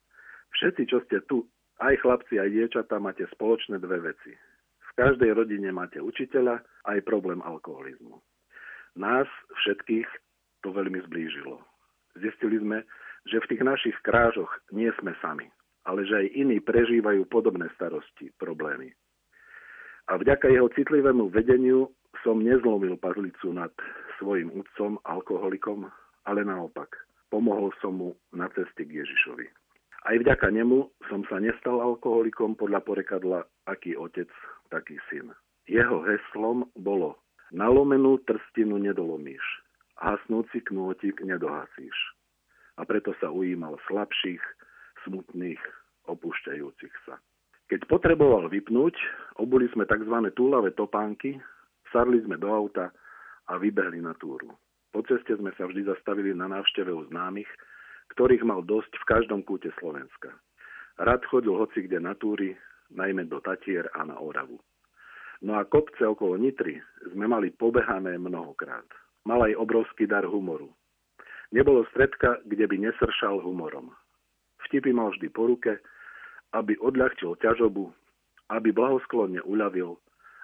všetci, čo ste tu, aj chlapci, aj dievčatá, máte spoločné dve veci. V každej rodine máte učiteľa aj problém alkoholizmu. Nás všetkých to veľmi zblížilo. Zistili sme, že v tých našich krážoch nie sme sami, ale že aj iní prežívajú podobné starosti, problémy a vďaka jeho citlivému vedeniu som nezlomil pazlicu nad svojim údcom, alkoholikom, ale naopak, pomohol som mu na ceste k Ježišovi. Aj vďaka nemu som sa nestal alkoholikom podľa porekadla aký otec, taký syn. Jeho heslom bolo nalomenú trstinu nedolomíš, hasnúci knôtik nedohasíš. A preto sa ujímal slabších, smutných, opúšťajúcich sa. Keď potreboval vypnúť, obuli sme tzv. túlavé topánky, sadli sme do auta a vybehli na túru. Po ceste sme sa vždy zastavili na návšteve u známych, ktorých mal dosť v každom kúte Slovenska. Rád chodil hoci kde na túry, najmä do Tatier a na Oravu. No a kopce okolo Nitry sme mali pobehané mnohokrát. Mal aj obrovský dar humoru. Nebolo stredka, kde by nesršal humorom. Vtipy mal vždy po ruke, aby odľahčil ťažobu, aby blahosklonne uľavil,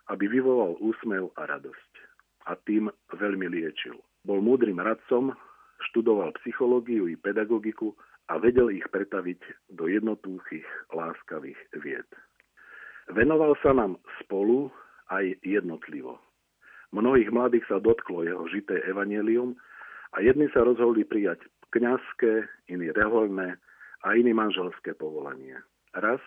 aby vyvolal úsmev a radosť. A tým veľmi liečil. Bol múdrym radcom, študoval psychológiu i pedagogiku a vedel ich pretaviť do jednotúchých, láskavých vied. Venoval sa nám spolu aj jednotlivo. Mnohých mladých sa dotklo jeho žité evanelium a jedni sa rozhodli prijať kňazské, iní reholné a iní manželské povolanie. Raz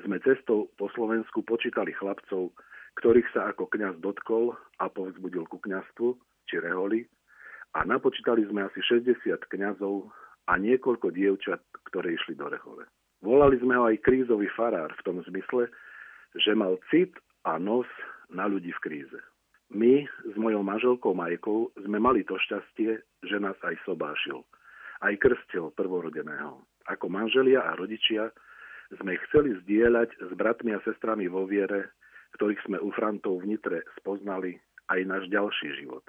sme cestou po Slovensku počítali chlapcov, ktorých sa ako kňaz dotkol a povzbudil ku kňastvu, či reholi, a napočítali sme asi 60 kňazov a niekoľko dievčat, ktoré išli do rehole. Volali sme ho aj krízový farár v tom zmysle, že mal cit a nos na ľudí v kríze. My s mojou manželkou Majkou sme mali to šťastie, že nás aj sobášil, aj krstil prvorodeného. Ako manželia a rodičia sme chceli zdieľať s bratmi a sestrami vo viere, ktorých sme u Frantov v Nitre spoznali, aj náš ďalší život.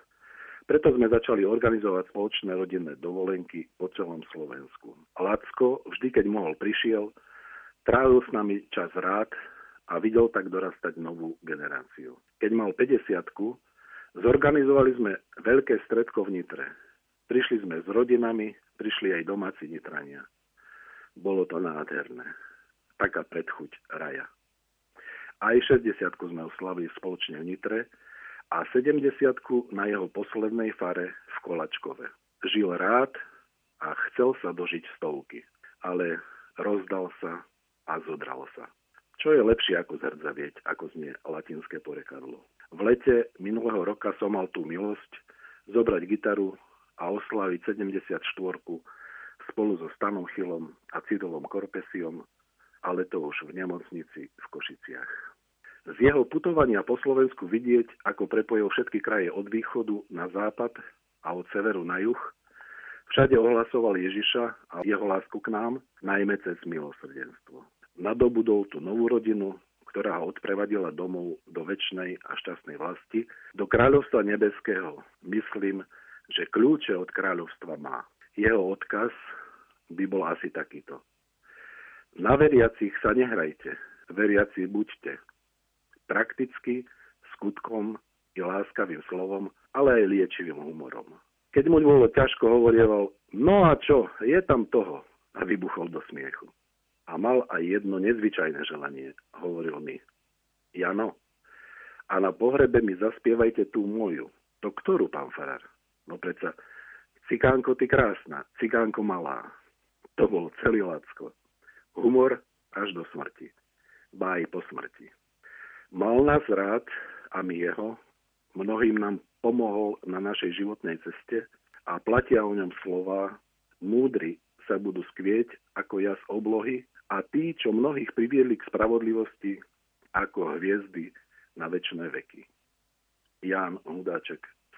Preto sme začali organizovať spoločné rodinné dovolenky po celom Slovensku. Lacko vždy, keď mohol, prišiel, trávil s nami čas rád a videl tak dorastať novú generáciu. Keď mal 50 zorganizovali sme veľké stredko v Nitre. Prišli sme s rodinami, prišli aj domáci Nitrania. Bolo to nádherné. Taká predchuť raja. Aj 60 sme oslavili spoločne v Nitre a 70 na jeho poslednej fare v Kolačkove. Žil rád a chcel sa dožiť stovky, ale rozdal sa a zodral sa. Čo je lepšie ako zrdzavieť, ako znie latinské porekadlo. V lete minulého roka som mal tú milosť zobrať gitaru a oslaviť 74 spolu so Stanom Chilom a Cydolom Korpesiom, ale to už v nemocnici v Košiciach. Z jeho putovania po Slovensku vidieť, ako prepojil všetky kraje od východu na západ a od severu na juh, všade ohlasoval Ježiša a jeho lásku k nám, najmä cez milosrdenstvo nadobudol tú novú rodinu, ktorá ho odprevadila domov do väčšnej a šťastnej vlasti, do kráľovstva nebeského. Myslím, že kľúče od kráľovstva má. Jeho odkaz by bol asi takýto. Na veriacich sa nehrajte, veriaci buďte. Prakticky, skutkom i láskavým slovom, ale aj liečivým humorom. Keď mu bolo ťažko, hovorieval, no a čo, je tam toho, a vybuchol do smiechu a mal aj jedno nezvyčajné želanie, hovoril mi. Jano, a na pohrebe mi zaspievajte tú moju. To ktorú, pán Farar? No predsa, cikánko ty krásna, cikánko malá. To bol celý Lacko. Humor až do smrti. Bá po smrti. Mal nás rád a my jeho. Mnohým nám pomohol na našej životnej ceste a platia o ňom slova múdry sa budú skvieť ako jas oblohy a tí, čo mnohých priviedli k spravodlivosti ako hviezdy na väčšie veky. Ján Hudáček z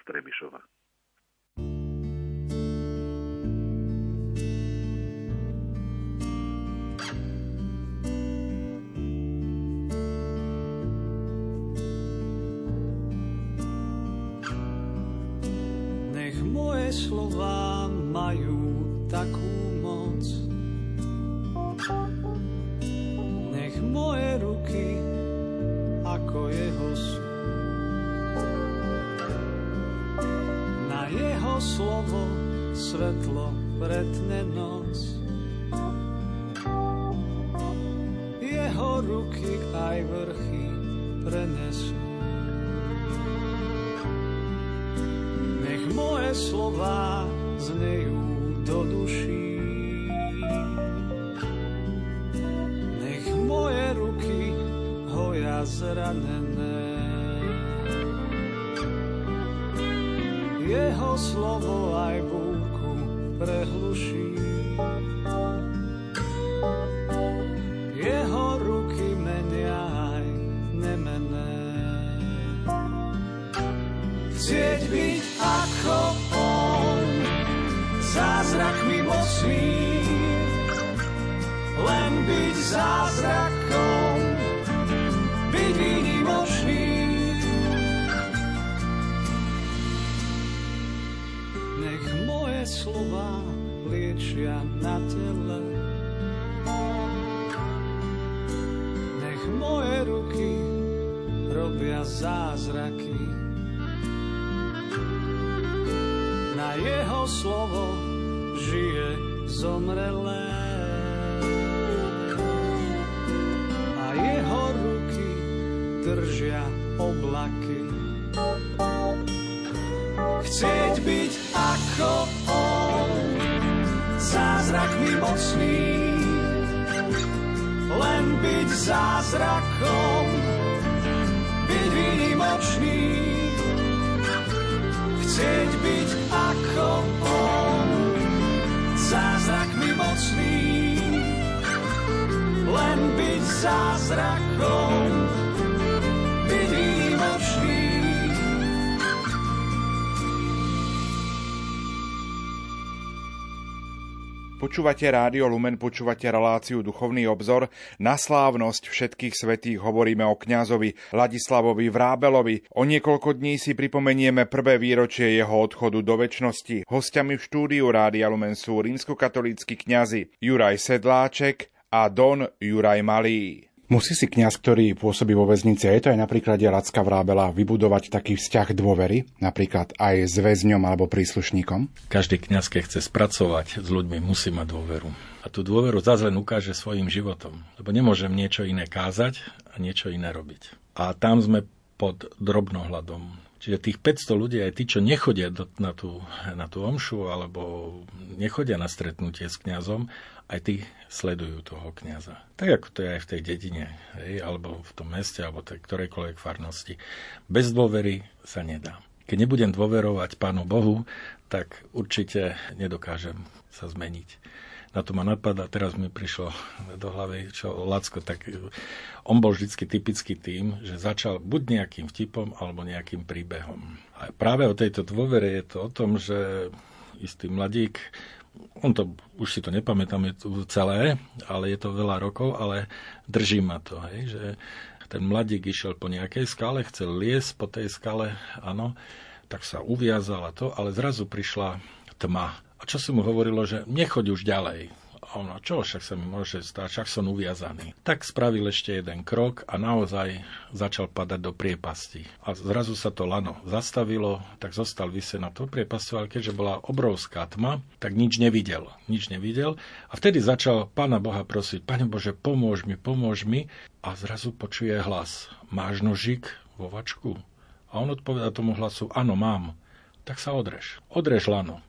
prenesú. Nech moje slova znejú do duší. Nech moje ruky hoja zranené. jeho slovo aj búku prehluší. Zázrakom, byť výnimočný. Nech moje slova liečia na tele, nech moje ruky robia zázraky. Na jeho slovo žije zomrelé. Jeho ruky držia oblaky. Chcieť byť ako on, zázrakmi mocný, len byť zázrakom, byť výnimočný. Chcieť byť ako zázrakom. Počúvate Rádio Lumen, počúvate reláciu Duchovný obzor. Na slávnosť všetkých svetých hovoríme o kňazovi Ladislavovi Vrábelovi. O niekoľko dní si pripomenieme prvé výročie jeho odchodu do väčšnosti. Hostiami v štúdiu Rádia Lumen sú rímskokatolícky kňazi Juraj Sedláček a Don Juraj Malý. Musí si kňaz, ktorý pôsobí vo väznici, a je to aj napríklad Lacka Vrábela, vybudovať taký vzťah dôvery, napríklad aj s väzňom alebo príslušníkom? Každý kňaz, keď chce spracovať s ľuďmi, musí mať dôveru. A tú dôveru zase len ukáže svojim životom. Lebo nemôžem niečo iné kázať a niečo iné robiť. A tam sme pod drobnohľadom. Čiže tých 500 ľudí, aj tí, čo nechodia do, na, tú, na tú omšu alebo nechodia na stretnutie s kňazom, aj tí sledujú toho kňaza. Tak ako to je aj v tej dedine, hej, alebo v tom meste, alebo tej ktorejkoľvek farnosti. Bez dôvery sa nedá. Keď nebudem dôverovať Pánu Bohu, tak určite nedokážem sa zmeniť na to ma napadá, teraz mi prišlo do hlavy, čo Lacko, tak on bol vždycky typický tým, že začal buď nejakým vtipom, alebo nejakým príbehom. A práve o tejto dôvere je to o tom, že istý mladík, on to, už si to nepamätám celé, ale je to veľa rokov, ale drží ma to, hej, že ten mladík išiel po nejakej skale, chcel liesť po tej skale, áno, tak sa uviazal a to, ale zrazu prišla tma a čo si mu hovorilo, že nechoď už ďalej. A ono, čo však sa mi môže stať, však som uviazaný. Tak spravil ešte jeden krok a naozaj začal padať do priepasti. A zrazu sa to lano zastavilo, tak zostal vysieť na to priepasti, ale keďže bola obrovská tma, tak nič nevidel. Nič nevidel. A vtedy začal Pána Boha prosiť, Pane Bože, pomôž mi, pomôž mi. A zrazu počuje hlas, máš nožik vo vačku? A on odpoveda tomu hlasu, áno, mám. Tak sa odrež. Odrež lano.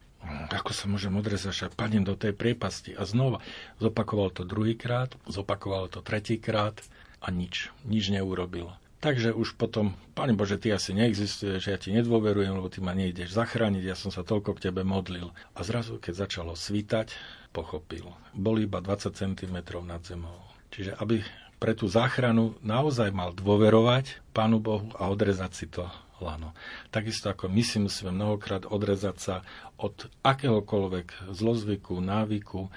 Ako sa môžem odrezať, že padnem do tej priepasti. A znova zopakoval to druhýkrát, zopakoval to tretíkrát a nič, nič neurobil. Takže už potom, Pane Bože, Ty asi neexistuje, že ja Ti nedôverujem, lebo Ty ma nejdeš zachrániť, ja som sa toľko k Tebe modlil. A zrazu, keď začalo svítať, pochopil. Bol iba 20 cm nad zemou. Čiže aby pre tú záchranu naozaj mal dôverovať Pánu Bohu a odrezať si to lano. Takisto ako my si musíme mnohokrát odrezať sa od akéhokoľvek zlozvyku, návyku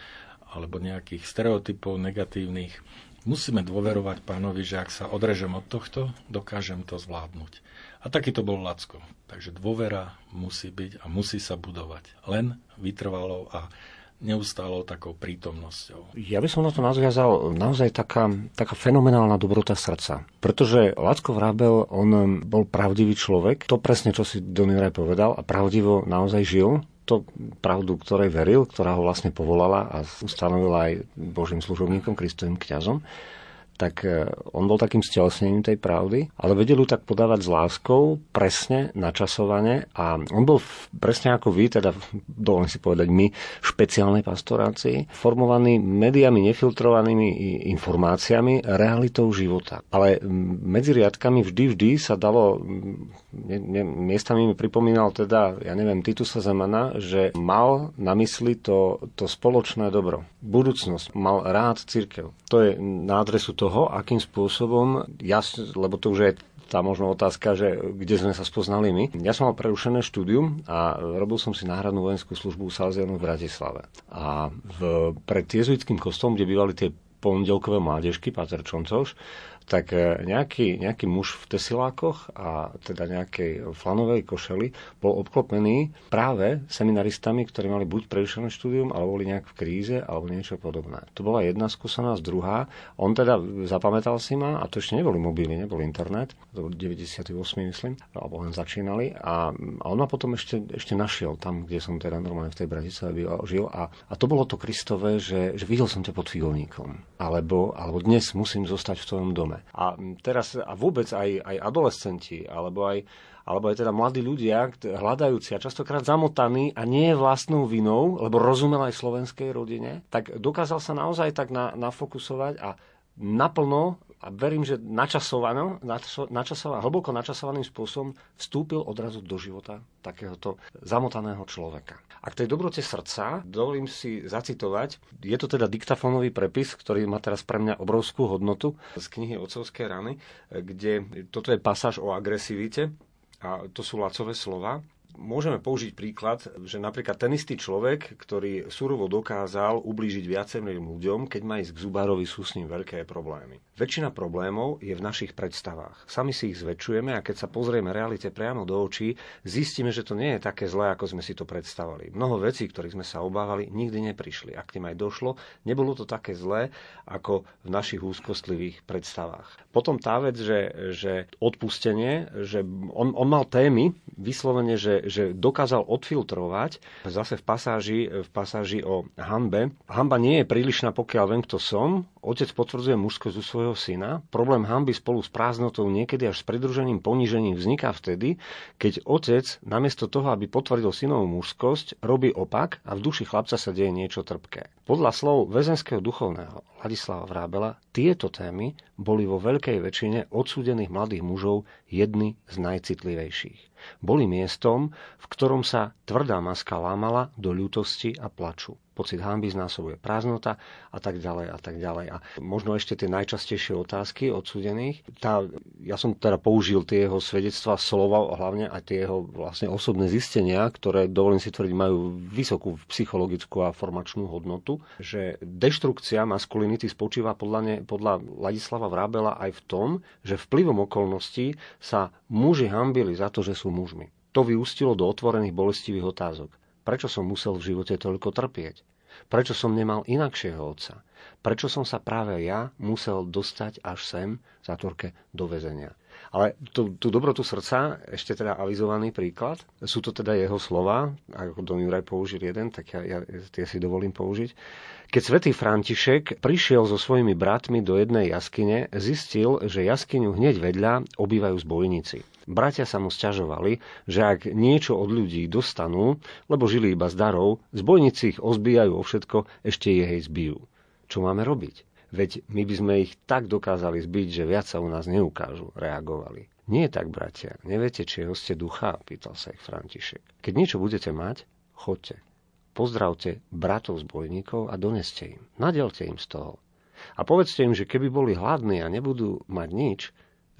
alebo nejakých stereotypov negatívnych. Musíme dôverovať pánovi, že ak sa odrežem od tohto, dokážem to zvládnuť. A taký to bol Lacko. Takže dôvera musí byť a musí sa budovať. Len vytrvalo a neustálou takou prítomnosťou. Ja by som na to nazviazal naozaj taká, taká fenomenálna dobrota srdca. Pretože Lacko Vrábel, on bol pravdivý človek, to presne, čo si Doniraj povedal a pravdivo naozaj žil to pravdu, ktorej veril, ktorá ho vlastne povolala a ustanovila aj Božím služobníkom, Kristovým kňazom tak e, on bol takým stelesnením tej pravdy, ale vedel ju tak podávať s láskou, presne, načasovane a on bol presne ako vy, teda dovolím si povedať my, špeciálnej pastorácii, formovaný médiami nefiltrovanými informáciami, realitou života. Ale medzi riadkami vždy, vždy sa dalo, ne, ne, miestami mi pripomínal teda, ja neviem, Titusa Zemana, že mal na mysli to, to spoločné dobro. Budúcnosť. Mal rád církev. To je na adresu toho, akým spôsobom, ja, lebo to už je tá možno otázka, že kde sme sa spoznali my. Ja som mal prerušené štúdium a robil som si náhradnú vojenskú službu u Salzianu v Bratislave. A v, pred jezuitským kostolom, kde bývali tie pondelkové mládežky, Páter Čoncoš, tak e, nejaký, nejaký muž v tesilákoch a teda nejakej flanovej košeli bol obklopený práve seminaristami, ktorí mali buď prerušené štúdium, alebo boli nejak v kríze, alebo niečo podobné. To bola jedna skúsenosť, druhá. On teda zapamätal si ma, a to ešte neboli mobily, nebol internet, to bol 98, myslím, alebo len začínali. A, a on ma potom ešte, ešte našiel tam, kde som teda normálne v tej Bratislave žil. A, a to bolo to Kristové, že, že videl som ťa pod figovníkom. Alebo, alebo dnes musím zostať v tvojom dome máme. A teraz a vôbec aj, aj adolescenti, alebo aj, alebo aj teda mladí ľudia, hľadajúci a častokrát zamotaní a nie vlastnou vinou, lebo rozumel aj slovenskej rodine, tak dokázal sa naozaj tak na, nafokusovať a naplno a verím, že načasovano, načasovaný, hlboko načasovaným spôsobom vstúpil odrazu do života takéhoto zamotaného človeka. A k tej dobrote srdca dovolím si zacitovať, je to teda diktafónový prepis, ktorý má teraz pre mňa obrovskú hodnotu z knihy Ocovské rany, kde toto je pasáž o agresivite a to sú lacové slova môžeme použiť príklad, že napríklad ten istý človek, ktorý surovo dokázal ublížiť viacerým ľuďom, keď má ísť k zubárovi, sú s ním veľké problémy. Väčšina problémov je v našich predstavách. Sami si ich zväčšujeme a keď sa pozrieme realite priamo do očí, zistíme, že to nie je také zlé, ako sme si to predstavali. Mnoho vecí, ktorých sme sa obávali, nikdy neprišli. Ak tým aj došlo, nebolo to také zlé, ako v našich úzkostlivých predstavách. Potom tá vec, že, že odpustenie, že on, on mal témy, vyslovene, že, že dokázal odfiltrovať zase v pasáži, v pasáži o hanbe. Hamba nie je prílišná, pokiaľ viem, kto som. Otec potvrdzuje mužskosť u svojho syna. Problém hanby spolu s prázdnotou niekedy až s pridruženým ponížením vzniká vtedy, keď otec namiesto toho, aby potvrdil synovú mužskosť, robí opak a v duši chlapca sa deje niečo trpké. Podľa slov väzenského duchovného Ladislava Vrábela tieto témy boli vo veľkej väčšine odsúdených mladých mužov jedny z najcitlivejších. Boli miestom, v ktorom sa tvrdá maska lámala do ľútosti a plaču pocit hamby znásobuje prázdnota a tak ďalej a tak ďalej. A možno ešte tie najčastejšie otázky odsúdených. Tá, ja som teda použil tie jeho svedectva slova, hlavne aj tie jeho vlastne osobné zistenia, ktoré, dovolím si tvrdiť, majú vysokú psychologickú a formačnú hodnotu, že deštrukcia maskulinity spočíva podľa, ne, podľa Ladislava Vrábela aj v tom, že vplyvom okolností sa muži hambili za to, že sú mužmi. To vyústilo do otvorených bolestivých otázok. Prečo som musel v živote toľko trpieť? Prečo som nemal inakšieho otca? Prečo som sa práve ja musel dostať až sem, zatvorke, do väzenia? Ale tú, tú dobrotu srdca, ešte teda avizovaný príklad, sú to teda jeho slova, ako Don Juraj použil jeden, tak ja, ja tie si dovolím použiť. Keď svätý František prišiel so svojimi bratmi do jednej jaskyne, zistil, že jaskyňu hneď vedľa obývajú zbojníci. Bratia sa mu sťažovali, že ak niečo od ľudí dostanú, lebo žili iba z darov, zbojníci ich ozbijajú o všetko, ešte je hej zbijú. Čo máme robiť? Veď my by sme ich tak dokázali zbiť, že viac sa u nás neukážu, reagovali. Nie je tak, bratia. Neviete, či je hoste ducha? Pýtal sa ich František. Keď niečo budete mať, chodte. Pozdravte bratov zbojníkov a doneste im. Nadelte im z toho. A povedzte im, že keby boli hladní a nebudú mať nič,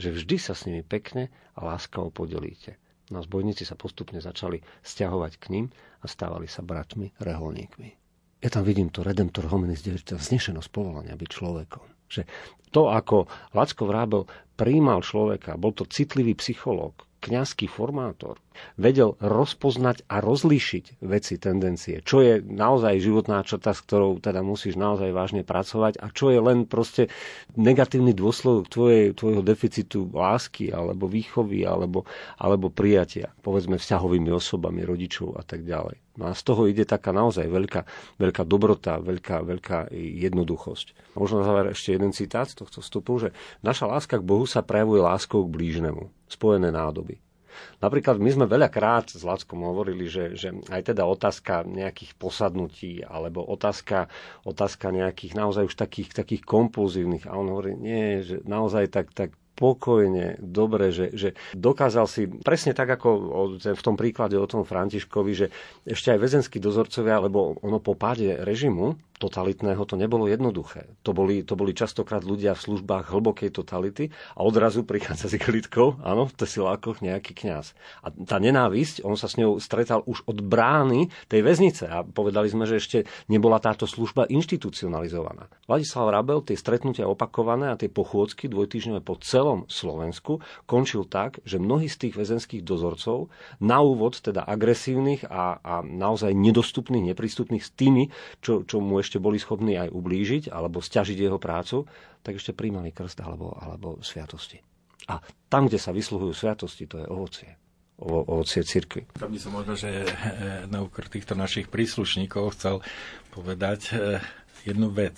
že vždy sa s nimi pekne a láskavo podelíte. No zbojníci sa postupne začali stiahovať k ním a stávali sa bratmi, reholníkmi. Ja tam vidím to redemptor hominis dieviča, vznešenosť povolania byť človekom. Že to, ako Lacko Vrábel príjmal človeka, bol to citlivý psychológ, kňazský formátor vedel rozpoznať a rozlíšiť veci, tendencie, čo je naozaj životná črta, s ktorou teda musíš naozaj vážne pracovať a čo je len proste negatívny dôsledok tvojej, tvojho deficitu lásky alebo výchovy alebo, alebo prijatia, povedzme vzťahovými osobami, rodičov a tak ďalej. No a z toho ide taká naozaj veľká, veľká dobrota, veľká, veľká jednoduchosť. Možno na záver ešte jeden citát z tohto vstupu, že naša láska k Bohu sa prejavuje láskou k blížnemu. Spojené nádoby. Napríklad my sme veľakrát s Lackom hovorili, že, že aj teda otázka nejakých posadnutí alebo otázka, otázka nejakých naozaj už takých, takých kompulzívnych. A on hovorí, nie, že naozaj tak, tak pokojne, dobre, že, že dokázal si, presne tak ako v tom príklade o tom Františkovi, že ešte aj väzenskí dozorcovia, lebo ono po páde režimu totalitného to nebolo jednoduché. To boli, to boli častokrát ľudia v službách hlbokej totality a odrazu prichádza s igelitkou, áno, v tesilákoch nejaký kňaz. A tá nenávisť, on sa s ňou stretal už od brány tej väznice a povedali sme, že ešte nebola táto služba inštitucionalizovaná. Vladislav Rabel tie stretnutia opakované a tie pochôdzky dvojtýždňové po celom Slovensku končil tak, že mnohí z tých väzenských dozorcov na úvod teda agresívnych a, a naozaj nedostupných, neprístupných s tými, čo, čo mu ešte boli schopní aj ublížiť alebo stiažiť jeho prácu, tak ešte príjmali krst alebo, alebo sviatosti. A tam, kde sa vysluhujú sviatosti, to je ovocie ovocie cirkvi. Tam by som možno, že eh, na úkor týchto našich príslušníkov chcel povedať eh, jednu vec.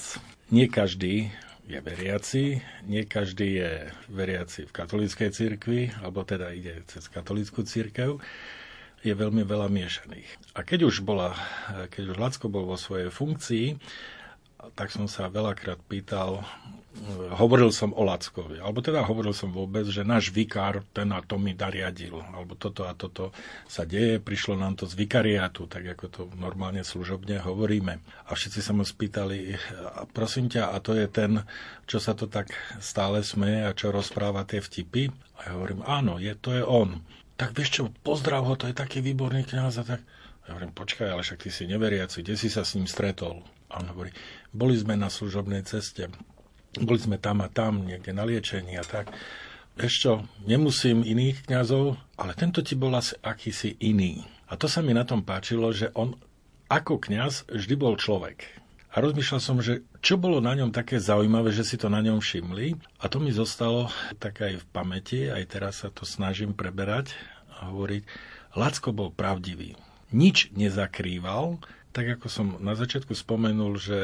Nie každý je veriaci, nie každý je veriaci v katolíckej cirkvi, alebo teda ide cez katolícku cirkev je veľmi veľa miešaných. A keď už, bola, keď už Lacko bol vo svojej funkcii, tak som sa veľakrát pýtal, hovoril som o Lackovi, alebo teda hovoril som vôbec, že náš vikár ten a to mi dariadil, alebo toto a toto sa deje, prišlo nám to z vikariátu, tak ako to normálne služobne hovoríme. A všetci sa mu spýtali, a prosím ťa, a to je ten, čo sa to tak stále smeje a čo rozpráva tie vtipy? A ja hovorím, áno, je, to je on tak vieš čo, pozdrav ho, to je taký výborný kniaz a tak. Ja hovorím, počkaj, ale však ty si neveriaci, kde si sa s ním stretol? A on hovorí, boli sme na služobnej ceste, boli sme tam a tam, niekde na liečení a tak. Čo, nemusím iných kňazov, ale tento ti bol asi akýsi iný. A to sa mi na tom páčilo, že on ako kňaz vždy bol človek. A rozmýšľal som, že čo bolo na ňom také zaujímavé, že si to na ňom všimli. A to mi zostalo tak aj v pamäti, aj teraz sa to snažím preberať a hovoriť. Lacko bol pravdivý. Nič nezakrýval, tak ako som na začiatku spomenul, že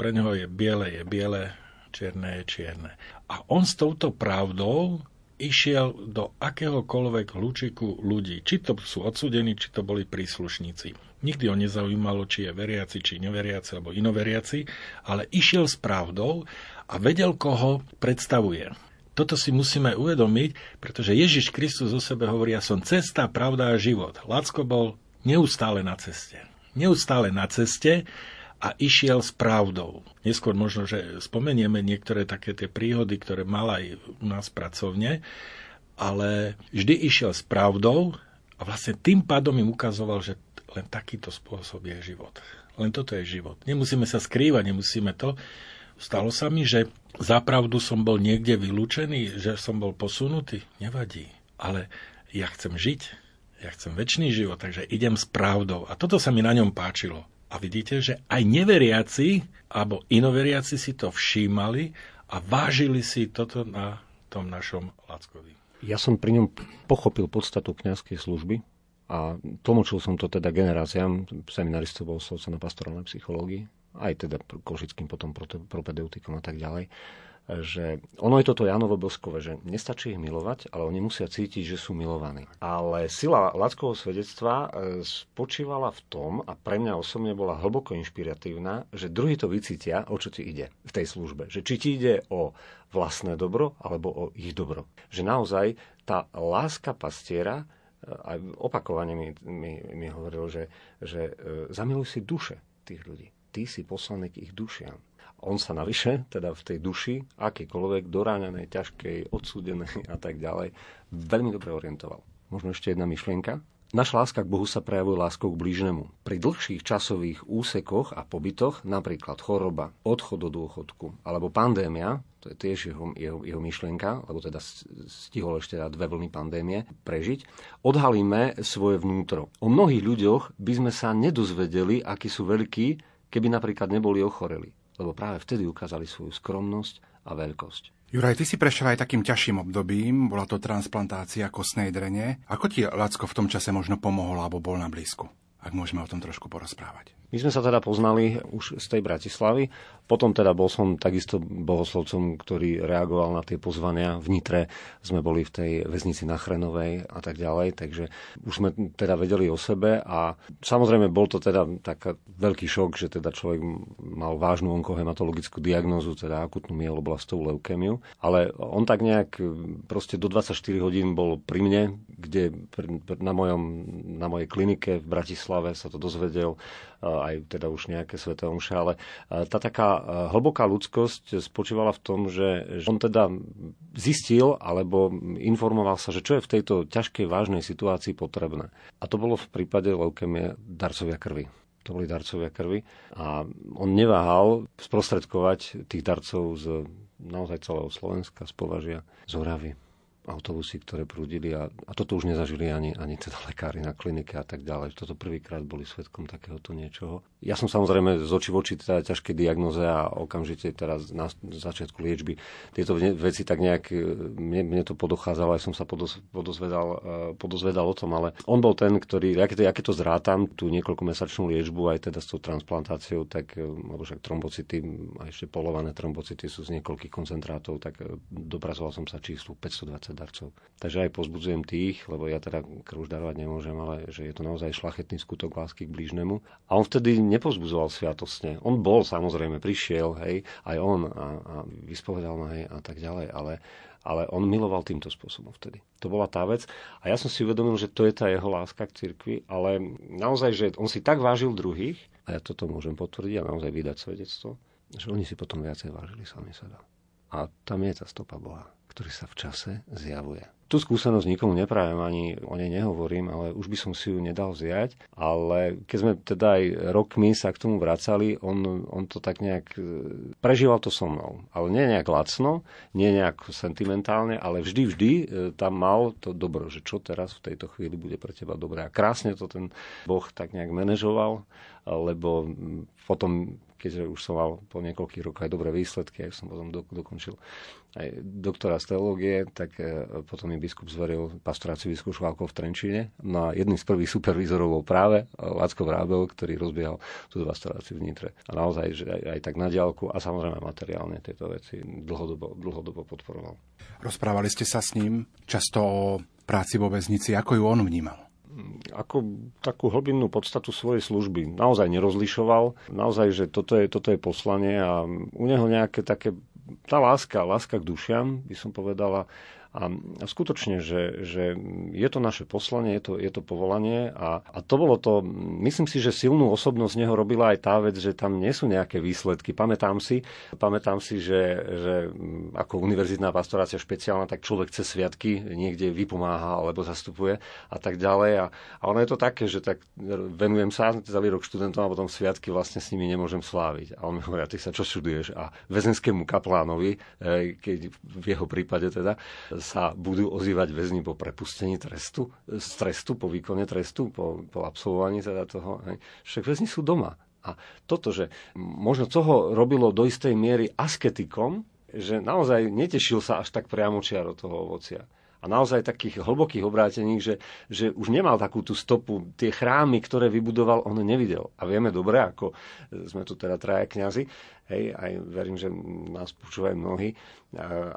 pre neho je biele, je biele, čierne je čierne. A on s touto pravdou išiel do akéhokoľvek hlučiku ľudí. Či to sú odsudení, či to boli príslušníci. Nikdy ho nezaujímalo, či je veriaci, či neveriaci, alebo inoveriaci, ale išiel s pravdou a vedel, koho predstavuje. Toto si musíme uvedomiť, pretože Ježiš Kristus o sebe hovorí, ja som cesta, pravda a život. Lacko bol neustále na ceste. Neustále na ceste a išiel s pravdou. Neskôr možno, že spomenieme niektoré také tie príhody, ktoré mal aj u nás pracovne, ale vždy išiel s pravdou a vlastne tým pádom im ukazoval, že len takýto spôsob je život. Len toto je život. Nemusíme sa skrývať, nemusíme to. Stalo sa mi, že zapravdu som bol niekde vylúčený, že som bol posunutý. Nevadí. Ale ja chcem žiť. Ja chcem väčší život, takže idem s pravdou. A toto sa mi na ňom páčilo. A vidíte, že aj neveriaci alebo inoveriaci si to všímali a vážili si toto na tom našom Lackovi. Ja som pri ňom pochopil podstatu kňazskej služby, a tlmočil som to teda generáciám seminaristov Bolsovca na pastorálnej psychológii, aj teda košickým potom propedeutikom a tak ďalej, že ono je toto Janovo Boskové, že nestačí ich milovať, ale oni musia cítiť, že sú milovaní. Ale sila Lackovho svedectva e, spočívala v tom, a pre mňa osobne bola hlboko inšpiratívna, že druhý to vycítia, o čo ti ide v tej službe. Že či ti ide o vlastné dobro, alebo o ich dobro. Že naozaj tá láska pastiera aj opakovane mi, mi, mi hovoril, že, že e, zamiluj si duše tých ľudí. Ty si poslaný k ich dušiam. On sa navyše, teda v tej duši, akýkoľvek doráňanej, ťažkej, odsúdenej a tak ďalej, veľmi dobre orientoval. Možno ešte jedna myšlienka. Naša láska k Bohu sa prejavuje láskou k blížnemu. Pri dlhších časových úsekoch a pobytoch, napríklad choroba, odchod do dôchodku alebo pandémia, to je tiež jeho, jeho, jeho myšlienka, lebo teda stihol ešte dve vlny pandémie prežiť, odhalíme svoje vnútro. O mnohých ľuďoch by sme sa nedozvedeli, akí sú veľkí, keby napríklad neboli ochoreli. Lebo práve vtedy ukázali svoju skromnosť a veľkosť. Juraj, ty si prešiel aj takým ťažším obdobím, bola to transplantácia kostnej drene. Ako ti Lacko v tom čase možno pomohol alebo bol na blízku? Ak môžeme o tom trošku porozprávať. My sme sa teda poznali už z tej Bratislavy. Potom teda bol som takisto bohoslovcom, ktorý reagoval na tie pozvania. V Nitre sme boli v tej väznici na Chrenovej a tak ďalej, takže už sme teda vedeli o sebe a samozrejme bol to teda taký veľký šok, že teda človek mal vážnu onkohematologickú diagnózu, teda akutnú mieloblastovú leukémiu, ale on tak nejak proste do 24 hodín bol pri mne, kde na, mojom, na mojej klinike v Bratislave sa to dozvedel aj teda už nejaké sveté omše, ale tá taká hlboká ľudskosť spočívala v tom, že on teda zistil alebo informoval sa, že čo je v tejto ťažkej, vážnej situácii potrebné. A to bolo v prípade leukemie darcovia krvi to boli darcovia krvi. A on neváhal sprostredkovať tých darcov z naozaj celého Slovenska, z Považia, z Oravy autobusy, ktoré prúdili a, a toto už nezažili ani, ani teda lekári na klinike a tak ďalej. Toto prvýkrát boli svetkom takéhoto niečoho. Ja som samozrejme z oči v oči teda ťažké diagnoze a okamžite teraz na začiatku liečby tieto veci tak nejak, e, mne, mne to podochádzalo, aj som sa podoz, podozvedal, e, podozvedal o tom, ale on bol ten, ktorý, aké to, aké to zrátam, tú niekoľkomesačnú liečbu aj teda s tou transplantáciou, tak, e, lebo však trombocity, a ešte polované trombocity sú z niekoľkých koncentrátov, tak dopracoval som sa číslu 520 darcov. Takže aj pozbudzujem tých, lebo ja teda krv už darovať nemôžem, ale že je to naozaj šlachetný skutok lásky k blížnemu. A on vtedy nepozbudzoval sviatostne. On bol samozrejme, prišiel, hej, aj on a, a vyspovedal ma, hej, a tak ďalej, ale, ale on miloval týmto spôsobom vtedy. To bola tá vec. A ja som si uvedomil, že to je tá jeho láska k cirkvi, ale naozaj, že on si tak vážil druhých, a ja toto môžem potvrdiť a naozaj vydať svedectvo, že oni si potom viacej vážili sami seba. A tam je tá stopa Boha ktorý sa v čase zjavuje. Tu skúsenosť nikomu neprajem, ani o nej nehovorím, ale už by som si ju nedal vziať. Ale keď sme teda aj rokmi sa k tomu vracali, on, on to tak nejak e, prežíval to so mnou. Ale nie nejak lacno, nie nejak sentimentálne, ale vždy, vždy e, tam mal to dobro, že čo teraz v tejto chvíli bude pre teba dobré. A krásne to ten Boh tak nejak manažoval, lebo potom keďže už som mal po niekoľkých rokoch aj dobré výsledky, aj som potom do, dokončil aj doktora z teológie, tak e, potom mi biskup zveril pastoráciu vyskúšovalkov v Trenčíne. No a jedným z prvých supervízorov bol práve Lacko Vrábel, ktorý rozbiehal tú pastoráciu v Nitre. A naozaj, že aj, aj tak na diálku a samozrejme materiálne tieto veci dlhodobo, dlhodobo podporoval. Rozprávali ste sa s ním často o práci vo väznici. Ako ju on vnímal? Ako takú hlbinnú podstatu svojej služby. Naozaj nerozlišoval, naozaj, že toto je, toto je poslanie a u neho nejaké také, tá láska, láska k dušiam, by som povedala, a, skutočne, že, že je to naše poslanie, je to, je to povolanie a, a to bolo to, myslím si, že silnú osobnosť neho robila aj tá vec, že tam nie sú nejaké výsledky. Pamätám si, pamätám si, že, že ako univerzitná pastorácia špeciálna, tak človek cez sviatky niekde vypomáha alebo zastupuje a tak ďalej. A, a ono je to také, že tak venujem sa celý rok študentom a potom sviatky vlastne s nimi nemôžem sláviť. A on mi hovorí, ty sa čo čuduješ? A väzenskému kaplánovi, e, keď v jeho prípade teda, sa budú ozývať väzni po prepustení trestu, z trestu, po výkone trestu, po, po absolvovaní teda toho. Hej. Však väzni sú doma. A toto, že možno toho robilo do istej miery asketikom, že naozaj netešil sa až tak priamo čiaro toho ovocia a naozaj takých hlbokých obrátení, že, že už nemal takú tú stopu. Tie chrámy, ktoré vybudoval, on nevidel. A vieme dobre, ako sme tu teda traja kňazi, hej, aj verím, že nás počúvajú mnohí,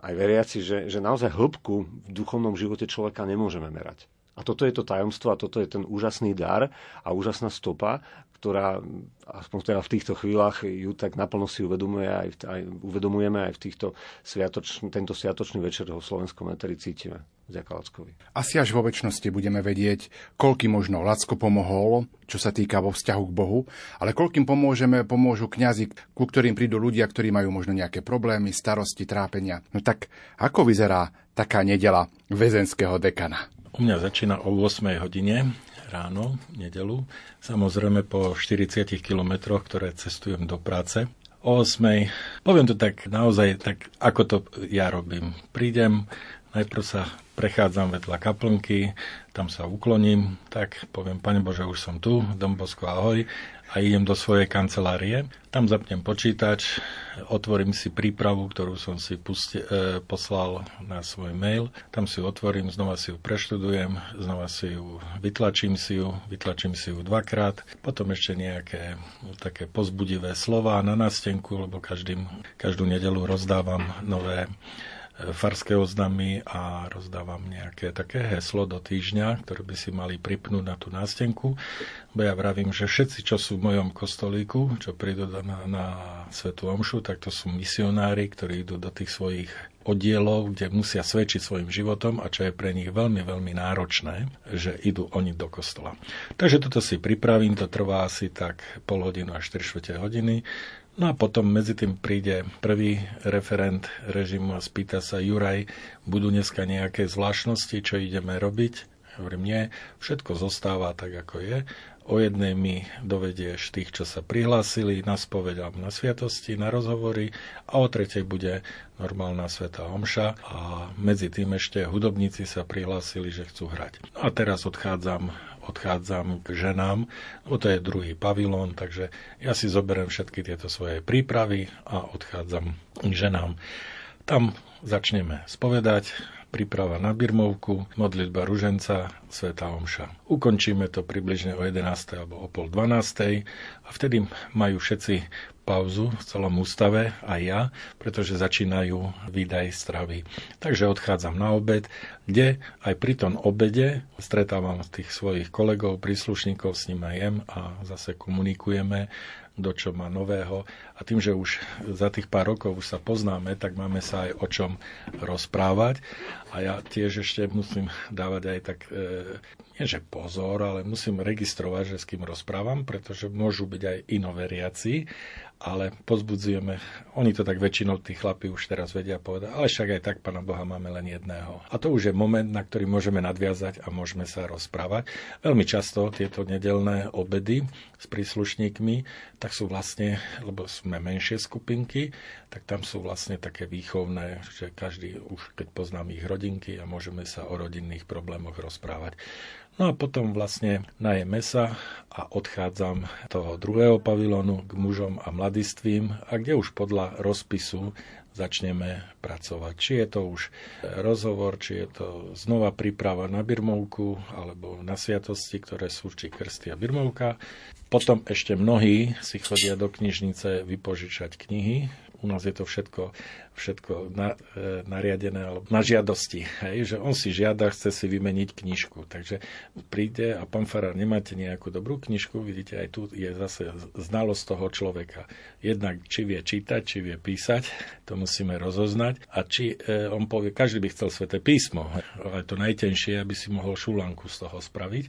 aj veriaci, že, že naozaj hĺbku v duchovnom živote človeka nemôžeme merať. A toto je to tajomstvo a toto je ten úžasný dar a úžasná stopa, ktorá, aspoň teda v týchto chvíľach, ju tak naplno si uvedomuje aj, aj, uvedomujeme aj v týchto sviatočn, tento sviatočný večer ho v slovenskom eteri cítime. Vďaka Lackovi. Asi až vo väčšnosti budeme vedieť, koľkým možno Lacko pomohol, čo sa týka vo vzťahu k Bohu, ale koľkým pomôžeme, pomôžu kňazi, ku ktorým prídu ľudia, ktorí majú možno nejaké problémy, starosti, trápenia. No tak ako vyzerá taká nedela väzenského dekana? U mňa začína o 8 hodine ráno, nedelu. Samozrejme po 40 kilometroch, ktoré cestujem do práce. O 8. Poviem to tak naozaj, tak ako to ja robím. Prídem, najprv sa prechádzam vedľa kaplnky, tam sa ukloním, tak poviem, Pane Bože, už som tu, Dom Bosko, ahoj. A idem do svojej kancelárie. Tam zapnem počítač, otvorím si prípravu, ktorú som si pusti, e, poslal na svoj mail. Tam si ju otvorím, znova si ju preštudujem, znova si ju vytlačím si ju, vytlačím si ju dvakrát, potom ešte nejaké také pozbudivé slova na nástenku, lebo každým, každú nedelu rozdávam nové farské oznamy a rozdávam nejaké také heslo do týždňa, ktoré by si mali pripnúť na tú nástenku. Bo ja vravím, že všetci, čo sú v mojom kostolíku, čo prídu na, na Svetu Omšu, tak to sú misionári, ktorí idú do tých svojich oddielov, kde musia svedčiť svojim životom a čo je pre nich veľmi, veľmi náročné, že idú oni do kostola. Takže toto si pripravím, to trvá asi tak pol hodinu až 4 hodiny. No a potom medzi tým príde prvý referent režimu a spýta sa Juraj, budú dneska nejaké zvláštnosti, čo ideme robiť? Hovorím, nie, všetko zostáva tak, ako je. O jednej mi dovedieš tých, čo sa prihlásili na spoveď na sviatosti, na rozhovory a o tretej bude normálna sveta omša a medzi tým ešte hudobníci sa prihlásili, že chcú hrať. No a teraz odchádzam odchádzam k ženám, lebo to je druhý pavilón, takže ja si zoberiem všetky tieto svoje prípravy a odchádzam k ženám. Tam začneme spovedať, príprava na birmovku, modlitba ruženca, sveta omša. Ukončíme to približne o 11. alebo o pol 12. a vtedy majú všetci pauzu v celom ústave, aj ja, pretože začínajú výdaj stravy. Takže odchádzam na obed, kde aj pri tom obede stretávam tých svojich kolegov, príslušníkov, s nimi jem a zase komunikujeme do čo má nového. A tým, že už za tých pár rokov už sa poznáme, tak máme sa aj o čom rozprávať. A ja tiež ešte musím dávať aj tak, e, nie že pozor, ale musím registrovať, že s kým rozprávam, pretože môžu byť aj inoveriaci ale pozbudzujeme, oni to tak väčšinou tí chlapi už teraz vedia povedať, ale však aj tak Pána Boha máme len jedného. A to už je moment, na ktorý môžeme nadviazať a môžeme sa rozprávať. Veľmi často tieto nedelné obedy s príslušníkmi, tak sú vlastne, lebo sme menšie skupinky, tak tam sú vlastne také výchovné, že každý už keď poznám ich rodinky a môžeme sa o rodinných problémoch rozprávať. No a potom vlastne najeme sa a odchádzam toho druhého pavilónu k mužom a mladistvím a kde už podľa rozpisu začneme pracovať. Či je to už rozhovor, či je to znova príprava na birmovku alebo na sviatosti, ktoré sú či krsty a birmovka. Potom ešte mnohí si chodia do knižnice vypožičať knihy, u nás je to všetko, všetko na, e, nariadené alebo na žiadosti. Hej, že on si žiada, chce si vymeniť knižku. Takže príde a pán Farár, nemáte nejakú dobrú knižku, vidíte, aj tu je zase znalosť toho človeka. Jednak, či vie čítať, či vie písať, to musíme rozoznať. A či e, on povie, každý by chcel sveté písmo, ale to najtenšie, aby si mohol šulanku z toho spraviť.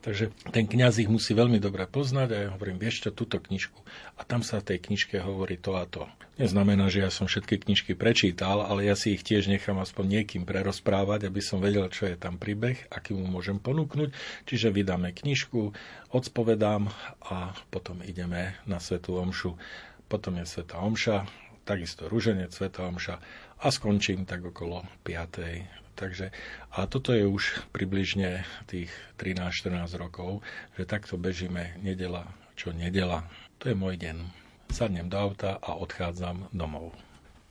Takže ten kňaz ich musí veľmi dobre poznať a ja hovorím, vieš čo, túto knižku. A tam sa v tej knižke hovorí to a to. Neznamená, že ja som všetky knižky prečítal, ale ja si ich tiež nechám aspoň niekým prerozprávať, aby som vedel, čo je tam príbeh, aký mu môžem ponúknuť. Čiže vydáme knižku, odspovedám a potom ideme na Svetú Omšu. Potom je Sveta Omša, takisto Rúženec, Sveta Omša a skončím tak okolo 5. Takže, a toto je už približne tých 13-14 rokov, že takto bežíme nedela čo nedela. To je môj deň. Sadnem do auta a odchádzam domov.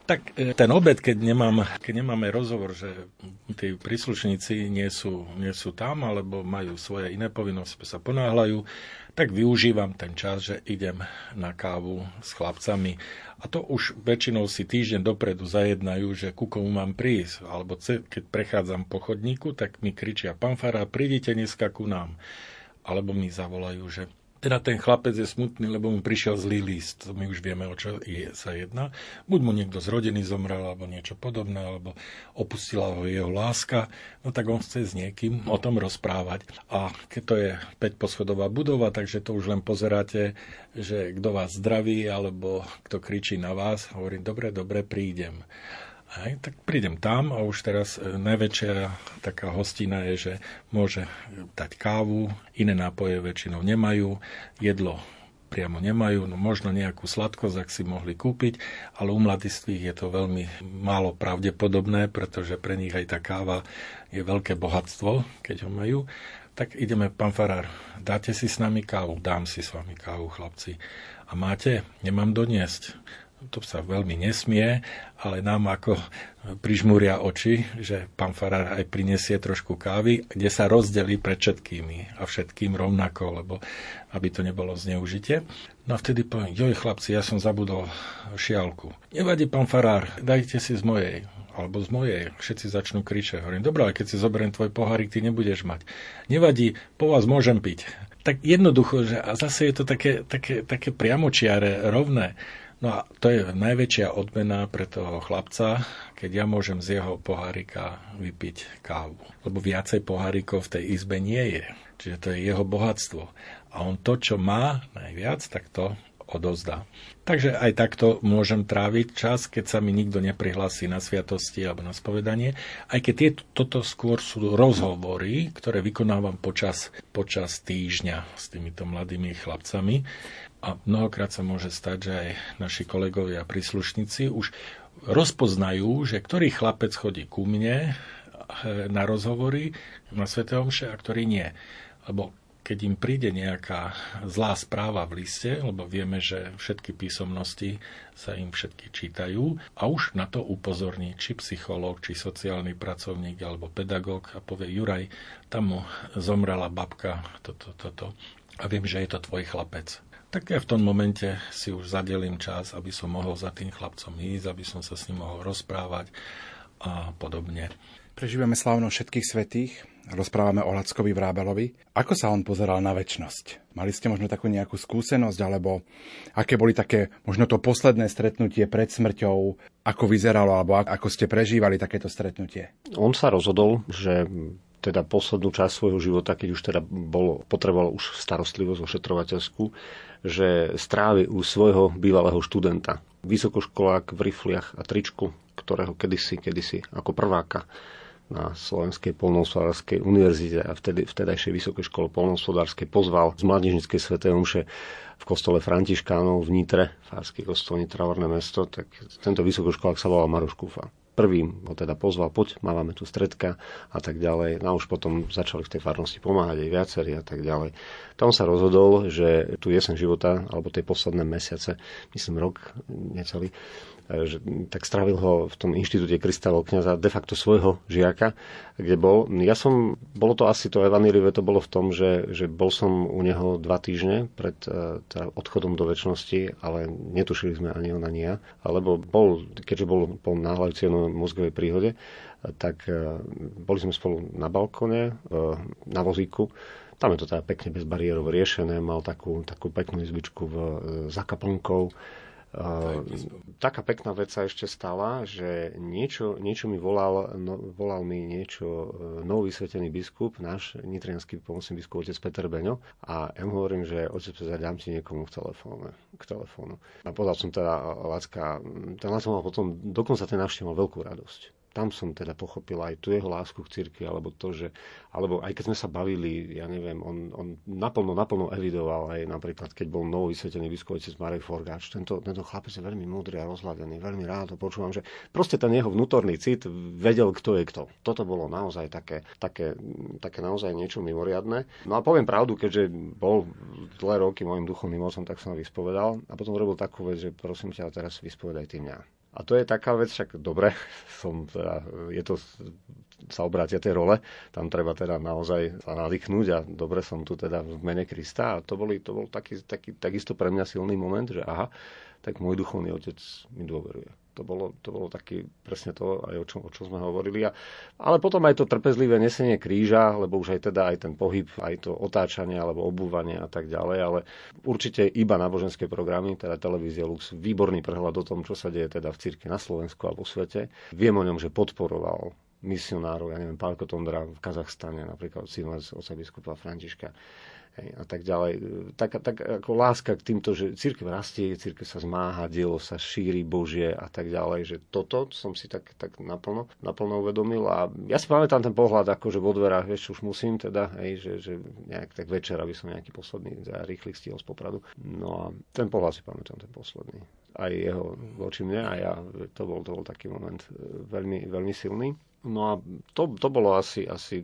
Tak e, ten obed, keď, nemám, keď nemáme rozhovor, že tí príslušníci nie sú, nie sú tam, alebo majú svoje iné povinnosti, sa ponáhľajú, tak využívam ten čas, že idem na kávu s chlapcami. A to už väčšinou si týždeň dopredu zajednajú, že ku komu mám prísť. Alebo keď prechádzam po chodníku, tak mi kričia, pán Fara, prídite dneska ku nám. Alebo mi zavolajú, že teda ten chlapec je smutný, lebo mu prišiel zlý list. My už vieme, o čo je, sa jedná. Buď mu niekto z rodiny zomrel, alebo niečo podobné, alebo opustila ho jeho láska. No tak on chce s niekým o tom rozprávať. A keď to je 5-poschodová budova, takže to už len pozeráte, že kto vás zdraví, alebo kto kričí na vás. Hovorím, dobre, dobre, prídem. Hej, tak prídem tam a už teraz e, najväčšia taká hostina je, že môže dať kávu, iné nápoje väčšinou nemajú, jedlo priamo nemajú, no možno nejakú sladkosť, ak si mohli kúpiť, ale u mladistvých je to veľmi málo pravdepodobné, pretože pre nich aj tá káva je veľké bohatstvo, keď ho majú. tak ideme, pán Farár, dáte si s nami kávu? Dám si s vami kávu, chlapci. A máte? Nemám doniesť to sa veľmi nesmie, ale nám ako prižmúria oči, že pán Farár aj prinesie trošku kávy, kde sa rozdelí pred všetkými a všetkým rovnako, lebo aby to nebolo zneužite. No a vtedy poviem, joj chlapci, ja som zabudol šialku. Nevadí, pán Farár, dajte si z mojej alebo z mojej. Všetci začnú kričať. Hovorím, dobré, ale keď si zoberiem tvoj pohárik, ty nebudeš mať. Nevadí, po vás môžem piť. Tak jednoducho, že a zase je to také, také, také priamočiare, rovné. No a to je najväčšia odmena pre toho chlapca, keď ja môžem z jeho pohárika vypiť kávu. Lebo viacej pohárikov v tej izbe nie je. Čiže to je jeho bohatstvo. A on to, čo má najviac, tak to odozdá. Takže aj takto môžem tráviť čas, keď sa mi nikto neprihlasí na sviatosti alebo na spovedanie. Aj keď tie, toto skôr sú rozhovory, ktoré vykonávam počas, počas týždňa s týmito mladými chlapcami. A mnohokrát sa môže stať, že aj naši kolegovia a príslušníci už rozpoznajú, že ktorý chlapec chodí ku mne eh, na rozhovory na Svete Omše a ktorý nie. Lebo keď im príde nejaká zlá správa v liste, lebo vieme, že všetky písomnosti sa im všetky čítajú a už na to upozorní či psychológ, či sociálny pracovník alebo pedagóg a povie Juraj, tam mu zomrela babka, toto, toto a viem, že je to tvoj chlapec tak ja v tom momente si už zadelím čas, aby som mohol za tým chlapcom ísť, aby som sa s ním mohol rozprávať a podobne. Prežívame slávno všetkých svetých, rozprávame o Lackovi Vrábelovi. Ako sa on pozeral na väčnosť? Mali ste možno takú nejakú skúsenosť, alebo aké boli také, možno to posledné stretnutie pred smrťou, ako vyzeralo, alebo ako ste prežívali takéto stretnutie? On sa rozhodol, že teda poslednú časť svojho života, keď už teda bol, potreboval už starostlivosť ošetrovateľskú, že strávi u svojho bývalého študenta, vysokoškolák v rifliach a tričku, ktorého kedysi, kedysi ako prváka na Slovenskej polnohospodárskej univerzite a vtedy, vtedajšej Vysokej škole polnohospodárskej pozval z Mladížnickej svätej omše v kostole Františkánov v Nitre, Fársky kostol Nitra, mesto, tak tento vysokoškolák sa volal Maroš Kufa prvým ho teda pozval, poď, máme tu stredka a tak ďalej. No a už potom začali v tej farnosti pomáhať aj viacerí a tak ďalej. Tam sa rozhodol, že tu jesen života, alebo tie posledné mesiace, myslím rok necelý, tak strávil ho v tom inštitúte Kristálov kniaza de facto svojho žiaka, kde bol. Ja som, bolo to asi to evanílive, to bolo v tom, že, že bol som u neho dva týždne pred uh, teda odchodom do väčšnosti, ale netušili sme ani on, ani ja. Alebo bol, keďže bol po náhľajúcej mozgovej príhode, tak uh, boli sme spolu na balkone, na vozíku tam je to teda pekne bezbariérovo riešené, mal takú, takú peknú izbičku v, za kaplnkou Uh, taká pekná vec sa ešte stala, že niečo, niečo mi volal, no, volal mi niečo uh, nový svetený biskup, náš nitrianský pomocný biskup, otec Peter Beňo. A ja mu hovorím, že otec Peter, dám ti niekomu k telefóne, k telefónu. A povedal som teda Lacka, ten Lacka mal potom, dokonca ten návštev mal veľkú radosť tam som teda pochopil aj tu jeho lásku k cirkvi, alebo to, že, alebo aj keď sme sa bavili, ja neviem, on, on naplno, naplno evidoval aj napríklad, keď bol nový svetený biskovicec Marek Forgáč, tento, tento chlapec je veľmi múdry a rozhľadený, veľmi rád to počúvam, že proste ten jeho vnútorný cit vedel, kto je kto. Toto bolo naozaj také, také, také naozaj niečo mimoriadné. No a poviem pravdu, keďže bol dlhé roky môjim duchovným mocom, tak som ho vyspovedal a potom robil takú vec, že prosím ťa, teraz vyspovedaj ty mňa. A to je taká vec, však dobre, som teda, je to, sa obrátia tie role, tam treba teda naozaj sa nadýchnúť a dobre som tu teda v mene Krista a to, boli, to bol taký, taký, takisto pre mňa silný moment, že aha, tak môj duchovný otec mi dôveruje. To bolo, to bolo taký presne to, aj o čom, o čom sme hovorili. A, ale potom aj to trpezlivé nesenie kríža, lebo už aj teda aj ten pohyb, aj to otáčanie alebo obúvanie a tak ďalej, ale určite iba náboženské programy, teda televízia Lux, výborný prehľad o tom, čo sa deje teda v cirke na Slovensku a vo svete. Viem o ňom, že podporoval misionárov, ja neviem, Pálko Tondra v Kazachstane, napríklad syn oca biskupa Františka a tak ďalej. Tak, tak ako láska k týmto, že církev rastie, církev sa zmáha, dielo sa šíri Božie a tak ďalej, že toto som si tak, tak naplno, naplno uvedomil a ja si pamätám ten pohľad, ako že vo dverách, vieš, už musím teda, hej, že, že nejak tak večer, aby som nejaký posledný za rýchly stihol z popradu. No a ten pohľad si pamätám, ten posledný. Aj jeho voči mne a ja, to bol, to bol taký moment e, veľmi, veľmi silný. No a to, to bolo asi, asi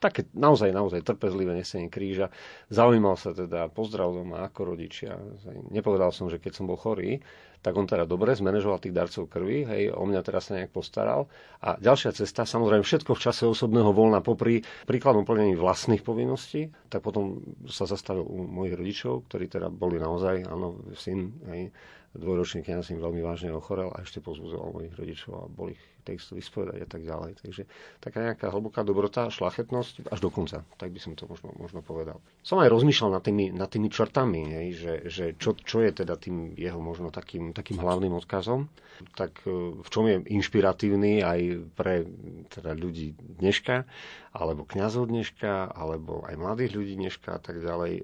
také naozaj, naozaj trpezlivé nesenie kríža. Zaujímal sa teda, pozdrav doma ako rodičia. Nepovedal som, že keď som bol chorý, tak on teda dobre zmanéžoval tých darcov krvi, hej, o mňa teraz sa nejak postaral. A ďalšia cesta, samozrejme všetko v čase osobného voľna popri príkladnom plnení vlastných povinností, tak potom sa zastavil u mojich rodičov, ktorí teda boli naozaj, áno, syn, hej, dvojročný kniaz im veľmi vážne ochorel a ešte pozbudzoval mojich rodičov a bol ich textu vyspovedať a tak ďalej. Takže taká nejaká hlboká dobrota, šlachetnosť až do konca, tak by som to možno, možno povedal. Som aj rozmýšľal nad tými, nad tými črtami, hej, že, že čo, čo, je teda tým jeho možno takým, takým hlavným odkazom, tak e, v čom je inšpiratívny aj pre teda ľudí dneška, alebo kňazov dneška, alebo aj mladých ľudí dneška a tak ďalej. E,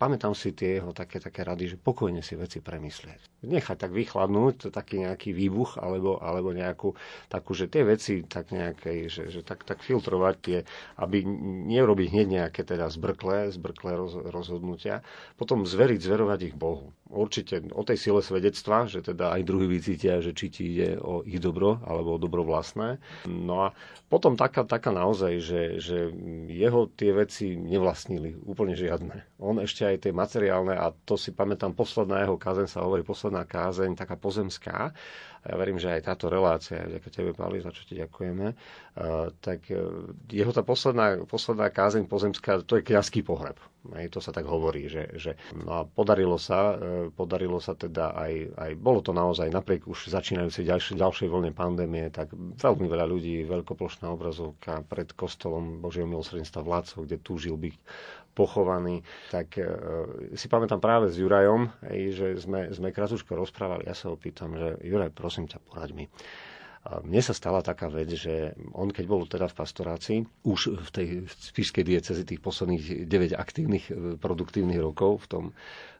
pamätám si tie jeho také, také rady, že pokojne si veci premyslieť. Nechať tak vychladnúť, taký nejaký výbuch, alebo, alebo nejakú takú, že tie veci tak nejakej, že, že tak, tak filtrovať tie, aby neurobiť hneď nejaké teda zbrklé, zbrklé roz, rozhodnutia. Potom zveriť, zverovať ich Bohu. Určite o tej sile svedectva, že teda aj druhý vycítia, že či ti ide o ich dobro, alebo o dobro vlastné. No a potom taká, taká naozaj, že že, jeho tie veci nevlastnili úplne žiadne. On ešte aj tie materiálne, a to si pamätám, posledná jeho kázeň sa hovorí, posledná kázeň, taká pozemská, a ja verím, že aj táto relácia, vďaka tebe, Pali, za čo ti ďakujeme, tak uh, jeho tá posledná, posledná kázeň pozemská, to je kňazský pohreb. Hej, to sa tak hovorí, že, že no a podarilo sa, uh, podarilo sa teda aj, aj, bolo to naozaj napriek už začínajúcej ďalšej, ďalšej vlne pandémie, tak veľmi veľa ľudí, veľkoplošná obrazovka pred kostolom Božieho milosrdenstva vládcov, kde túžil byť pochovaný, tak e, si pamätám práve s Jurajom, že sme, sme krátko rozprávali. Ja sa ho pýtam, že Juraj, prosím ťa, poraď mi. A mne sa stala taká vec, že on, keď bol teda v pastorácii, už v tej spišskej diecezi tých posledných 9 aktívnych, e, produktívnych rokov v tom,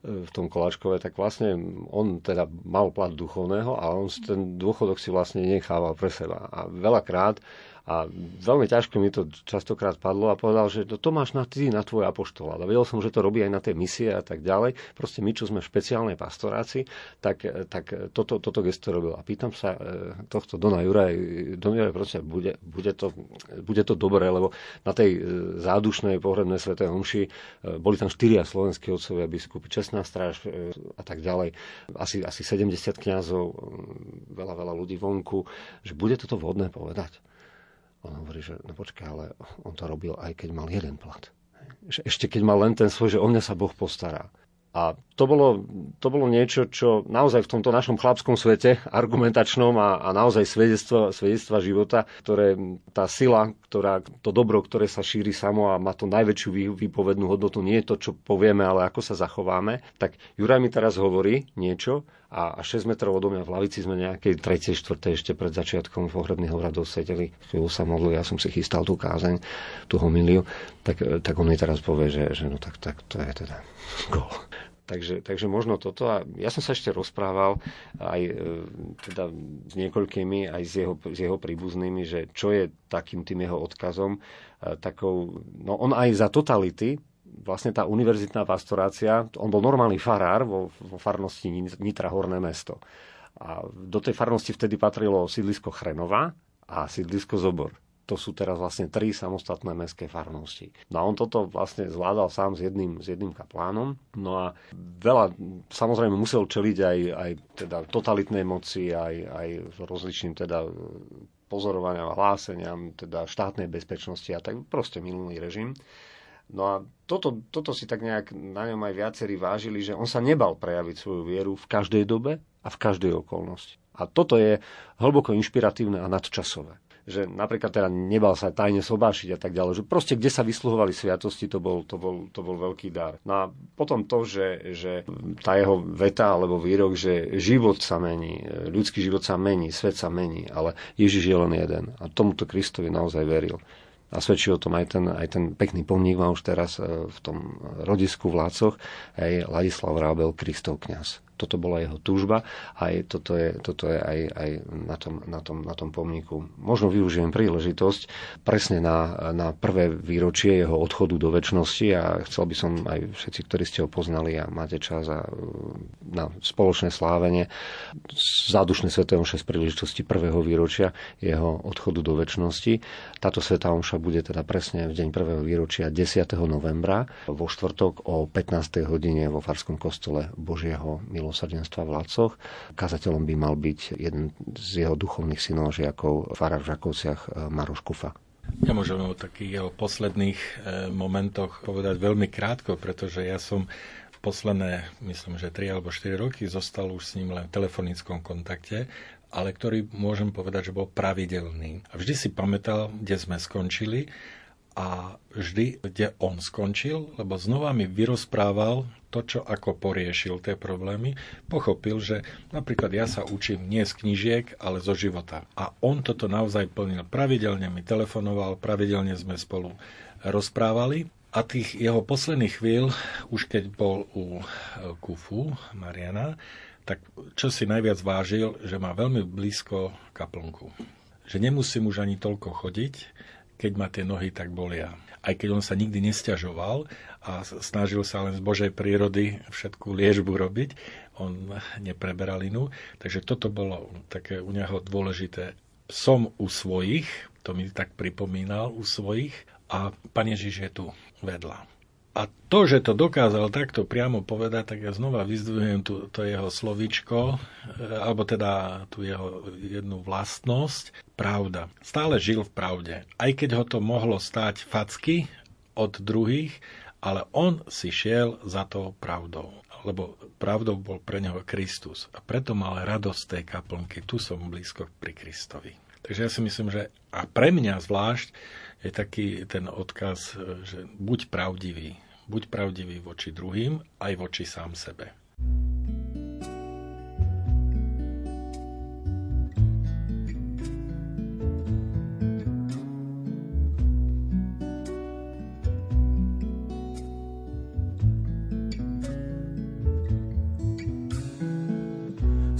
e, v tom Koláčkove, tak vlastne on teda mal plat duchovného a on ten dôchodok si vlastne nechával pre seba. A veľakrát a veľmi ťažko mi to častokrát padlo a povedal, že to, to máš na ty, na tvoj apoštol. Ale vedel som, že to robí aj na tej misie a tak ďalej. Proste my, čo sme v špeciálnej pastorácii, tak, tak toto, toto gesto robil. A pýtam sa e, tohto Dona Juraj, Don Juraj, proste, bude, bude, to, bude to dobré, lebo na tej e, zádušnej pohrebnej svetej homši e, boli tam štyria slovenskí otcovia biskupy, čestná stráž a tak ďalej. Asi, asi 70 kňazov, veľa, veľa ľudí vonku, že bude toto vhodné povedať. On hovorí, že no počkaj, ale on to robil aj keď mal jeden plat. Že ešte keď mal len ten svoj, že o mňa sa Boh postará. A to bolo, to bolo niečo, čo naozaj v tomto našom chlapskom svete, argumentačnom a, a naozaj svedectva, svedectva života, ktoré tá sila, ktorá, to dobro, ktoré sa šíri samo a má to najväčšiu výpovednú hodnotu, nie je to, čo povieme, ale ako sa zachováme, tak Juraj mi teraz hovorí niečo a, a 6 metrov odo mňa v lavici sme nejakej 3. 4. ešte pred začiatkom pohrebných obradov sedeli, chvíľu sa modlil, ja som si chystal tú kázeň, tú homiliu, tak, tak on mi teraz povie, že, že no tak, tak to je teda gol. Takže, takže možno toto. A ja som sa ešte rozprával aj e, teda s niekoľkými, aj s jeho, s jeho príbuznými, že čo je takým tým jeho odkazom. E, takou, no on aj za totality, vlastne tá univerzitná pastorácia, on bol normálny farár vo, vo farnosti Nitra Horné mesto. A do tej farnosti vtedy patrilo sídlisko Chrenova a sídlisko Zobor to sú teraz vlastne tri samostatné mestské farnosti. No a on toto vlastne zvládal sám s jedným, s jedným kaplánom. No a veľa, samozrejme musel čeliť aj, aj teda totalitnej moci, aj, aj rozličným teda pozorovaniam a hláseniam, teda štátnej bezpečnosti a tak proste minulý režim. No a toto, toto si tak nejak na ňom aj viacerí vážili, že on sa nebal prejaviť svoju vieru v každej dobe a v každej okolnosti. A toto je hlboko inšpiratívne a nadčasové že napríklad teda nebal sa tajne sobášiť a tak ďalej, že proste kde sa vysluhovali sviatosti, to bol, to bol, to bol veľký dar. No a potom to, že, že tá jeho veta alebo výrok, že život sa mení, ľudský život sa mení, svet sa mení, ale Ježiš je len jeden. A tomuto Kristovi naozaj veril. A svedčí o tom aj ten, aj ten pekný pomník má už teraz e, v tom rodisku v Lácoch, aj Ladislav Rábel, Kristov kňaz toto bola jeho túžba a aj toto je, toto je aj, aj na, tom, na, tom, na tom pomníku. Možno využijem príležitosť presne na, na prvé výročie jeho odchodu do väčšnosti a chcel by som aj všetci, ktorí ste ho poznali a máte čas a, na spoločné slávenie zádušné Sv. Omše z príležitosti prvého výročia jeho odchodu do väčšnosti. Táto Sv. Omša bude teda presne v deň prvého výročia 10. novembra vo štvrtok o 15. hodine vo Farskom kostole Božieho milosrdenstva v Lacoch. Kazateľom by mal byť jeden z jeho duchovných synov žiakov, farár v Žakovciach Maroš Kufa. Ja môžem o takých jeho posledných e, momentoch povedať veľmi krátko, pretože ja som posledné, myslím, že 3 alebo 4 roky zostal už s ním len v telefonickom kontakte, ale ktorý môžem povedať, že bol pravidelný. A vždy si pamätal, kde sme skončili a vždy, kde on skončil, lebo znova mi vyrozprával to, čo ako poriešil tie problémy, pochopil, že napríklad ja sa učím nie z knižiek, ale zo života. A on toto naozaj plnil. Pravidelne mi telefonoval, pravidelne sme spolu rozprávali a tých jeho posledných chvíľ, už keď bol u Kufu, Mariana, tak čo si najviac vážil, že má veľmi blízko kaplnku. Že nemusím už ani toľko chodiť, keď ma tie nohy tak bolia. Aj keď on sa nikdy nestiažoval a snažil sa len z Božej prírody všetku liežbu robiť, on nepreberal inú. Takže toto bolo také u neho dôležité. Som u svojich, to mi tak pripomínal, u svojich a Pane Ježiš je tu vedľa. A to, že to dokázal takto priamo povedať, tak ja znova vyzdvihujem tu, to jeho slovičko, e, alebo teda tú jeho jednu vlastnosť, pravda. Stále žil v pravde. Aj keď ho to mohlo stáť facky od druhých, ale on si šiel za tou pravdou. Lebo pravdou bol pre neho Kristus. A preto mal radosť tej kaplnky. Tu som blízko pri Kristovi. Takže ja si myslím, že a pre mňa zvlášť je taký ten odkaz, že buď pravdivý Buď pravdivý voči druhým, aj voči sám sebe.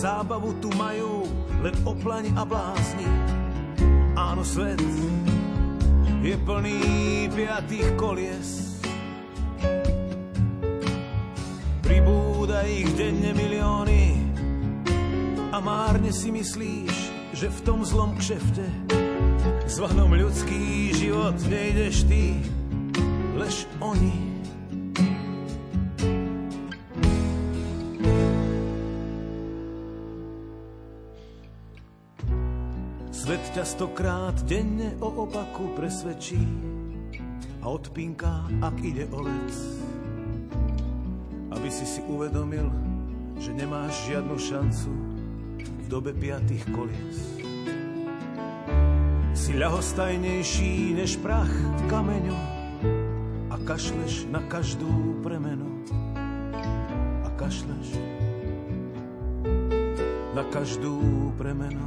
Zábavu tu majú len oplaň a blázni. Áno, svet je plný piatých kolies. Pribúda ich denne milióny a márne si myslíš, že v tom zlom kšefte zvanom ľudský život nejdeš ty, lež oni stokrát denne o opaku presvedčí a odpínka, ak ide o vec. Aby si si uvedomil, že nemáš žiadnu šancu v dobe piatých kolies. Si ľahostajnejší než prach v kameňu a kašleš na každú premenu. A kašleš na každú premenu.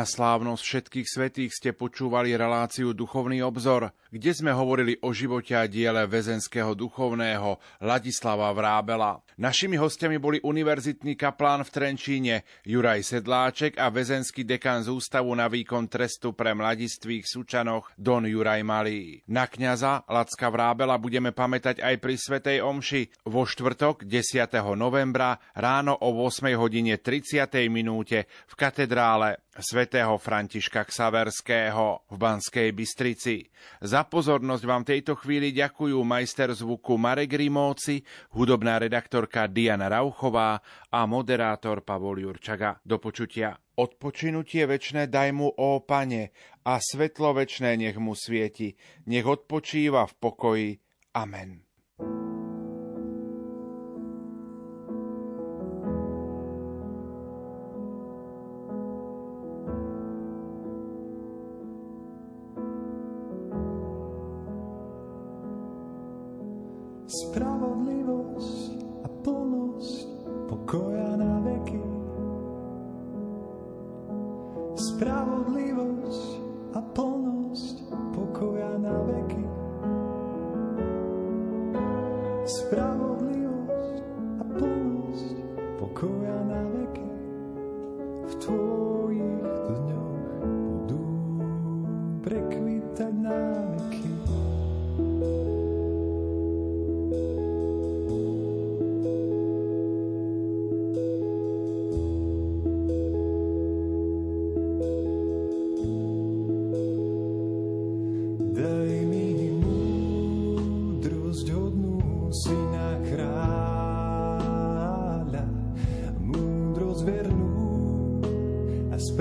Na slávnosť všetkých svetých ste počúvali reláciu Duchovný obzor, kde sme hovorili o živote a diele väzenského duchovného Ladislava Vrábela. Našimi hostiami boli univerzitný kaplán v Trenčíne Juraj Sedláček a väzenský dekan z Ústavu na výkon trestu pre mladistvých Sučanoch Don Juraj Malý. Na kňaza Lacka Vrábela budeme pamätať aj pri Svetej Omši vo štvrtok 10. novembra ráno o 8 hodine 30. minúte v katedrále svätého Františka Ksaverského v Banskej Bystrici. Za pozornosť vám tejto chvíli ďakujú majster zvuku Marek Rimóci, hudobná redaktorka Diana Rauchová a moderátor Pavol Jurčaga. Do počutia. Odpočinutie večné daj mu, ó pane, a svetlo večné nech mu svieti, nech odpočíva v pokoji. Amen.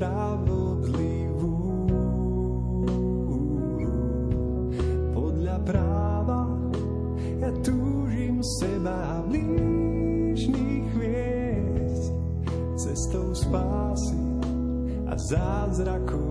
Spravodlivú. Podľa práva ja túžim seba blížnych viesť cestou spásy a zázrakov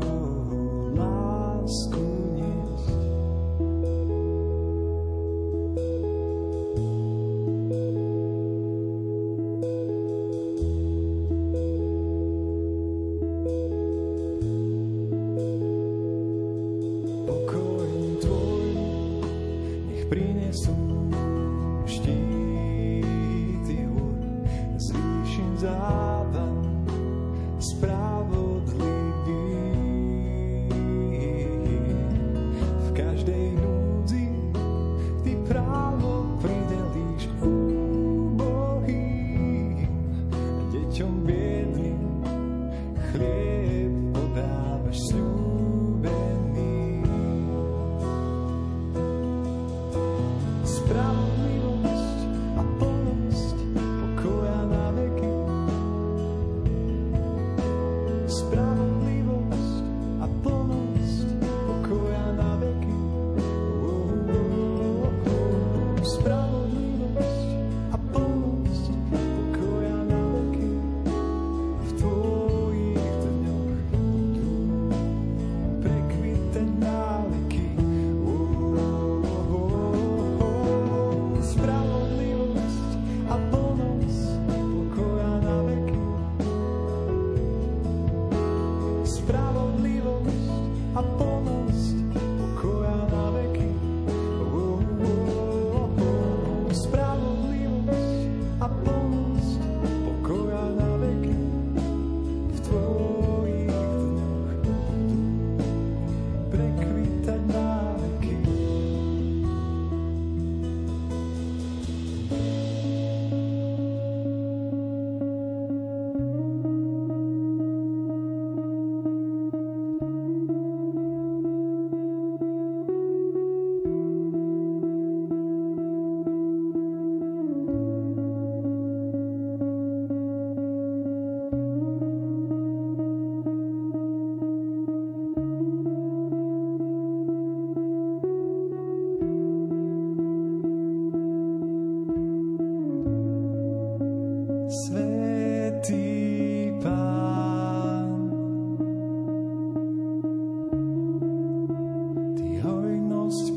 lost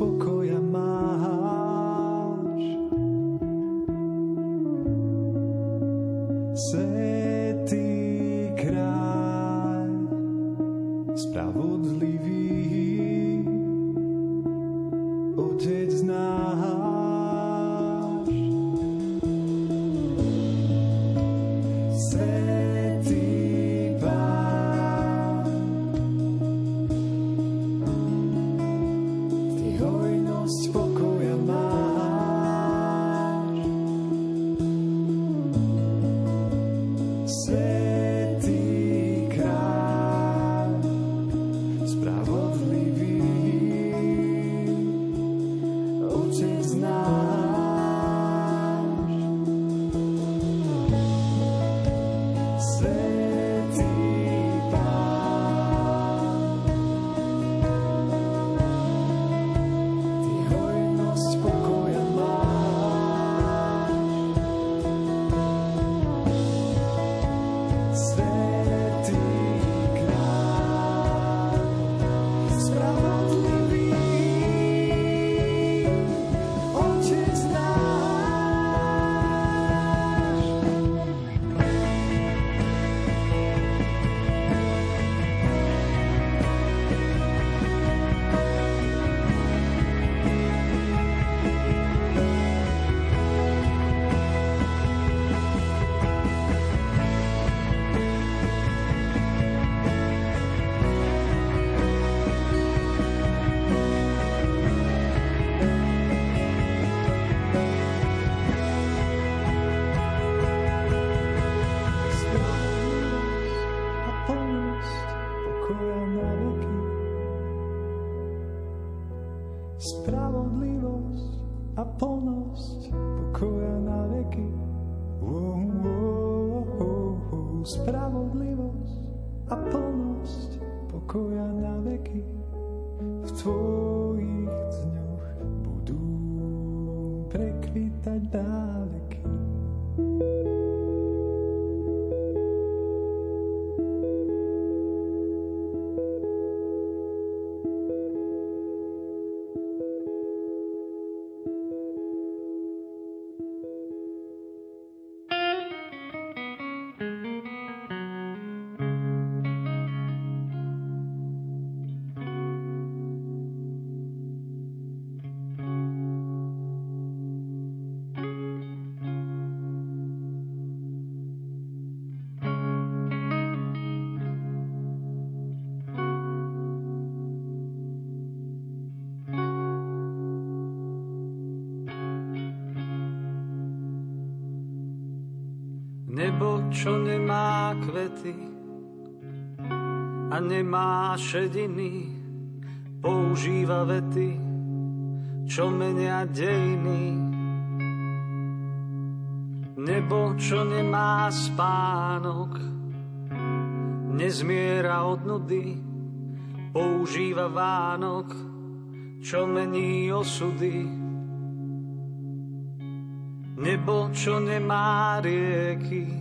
čo nemá kvety a nemá šediny, používa vety, čo menia dejiny. Nebo, čo nemá spánok, nezmiera od nudy, používa Vánok, čo mení osudy. Nebo, čo nemá rieky,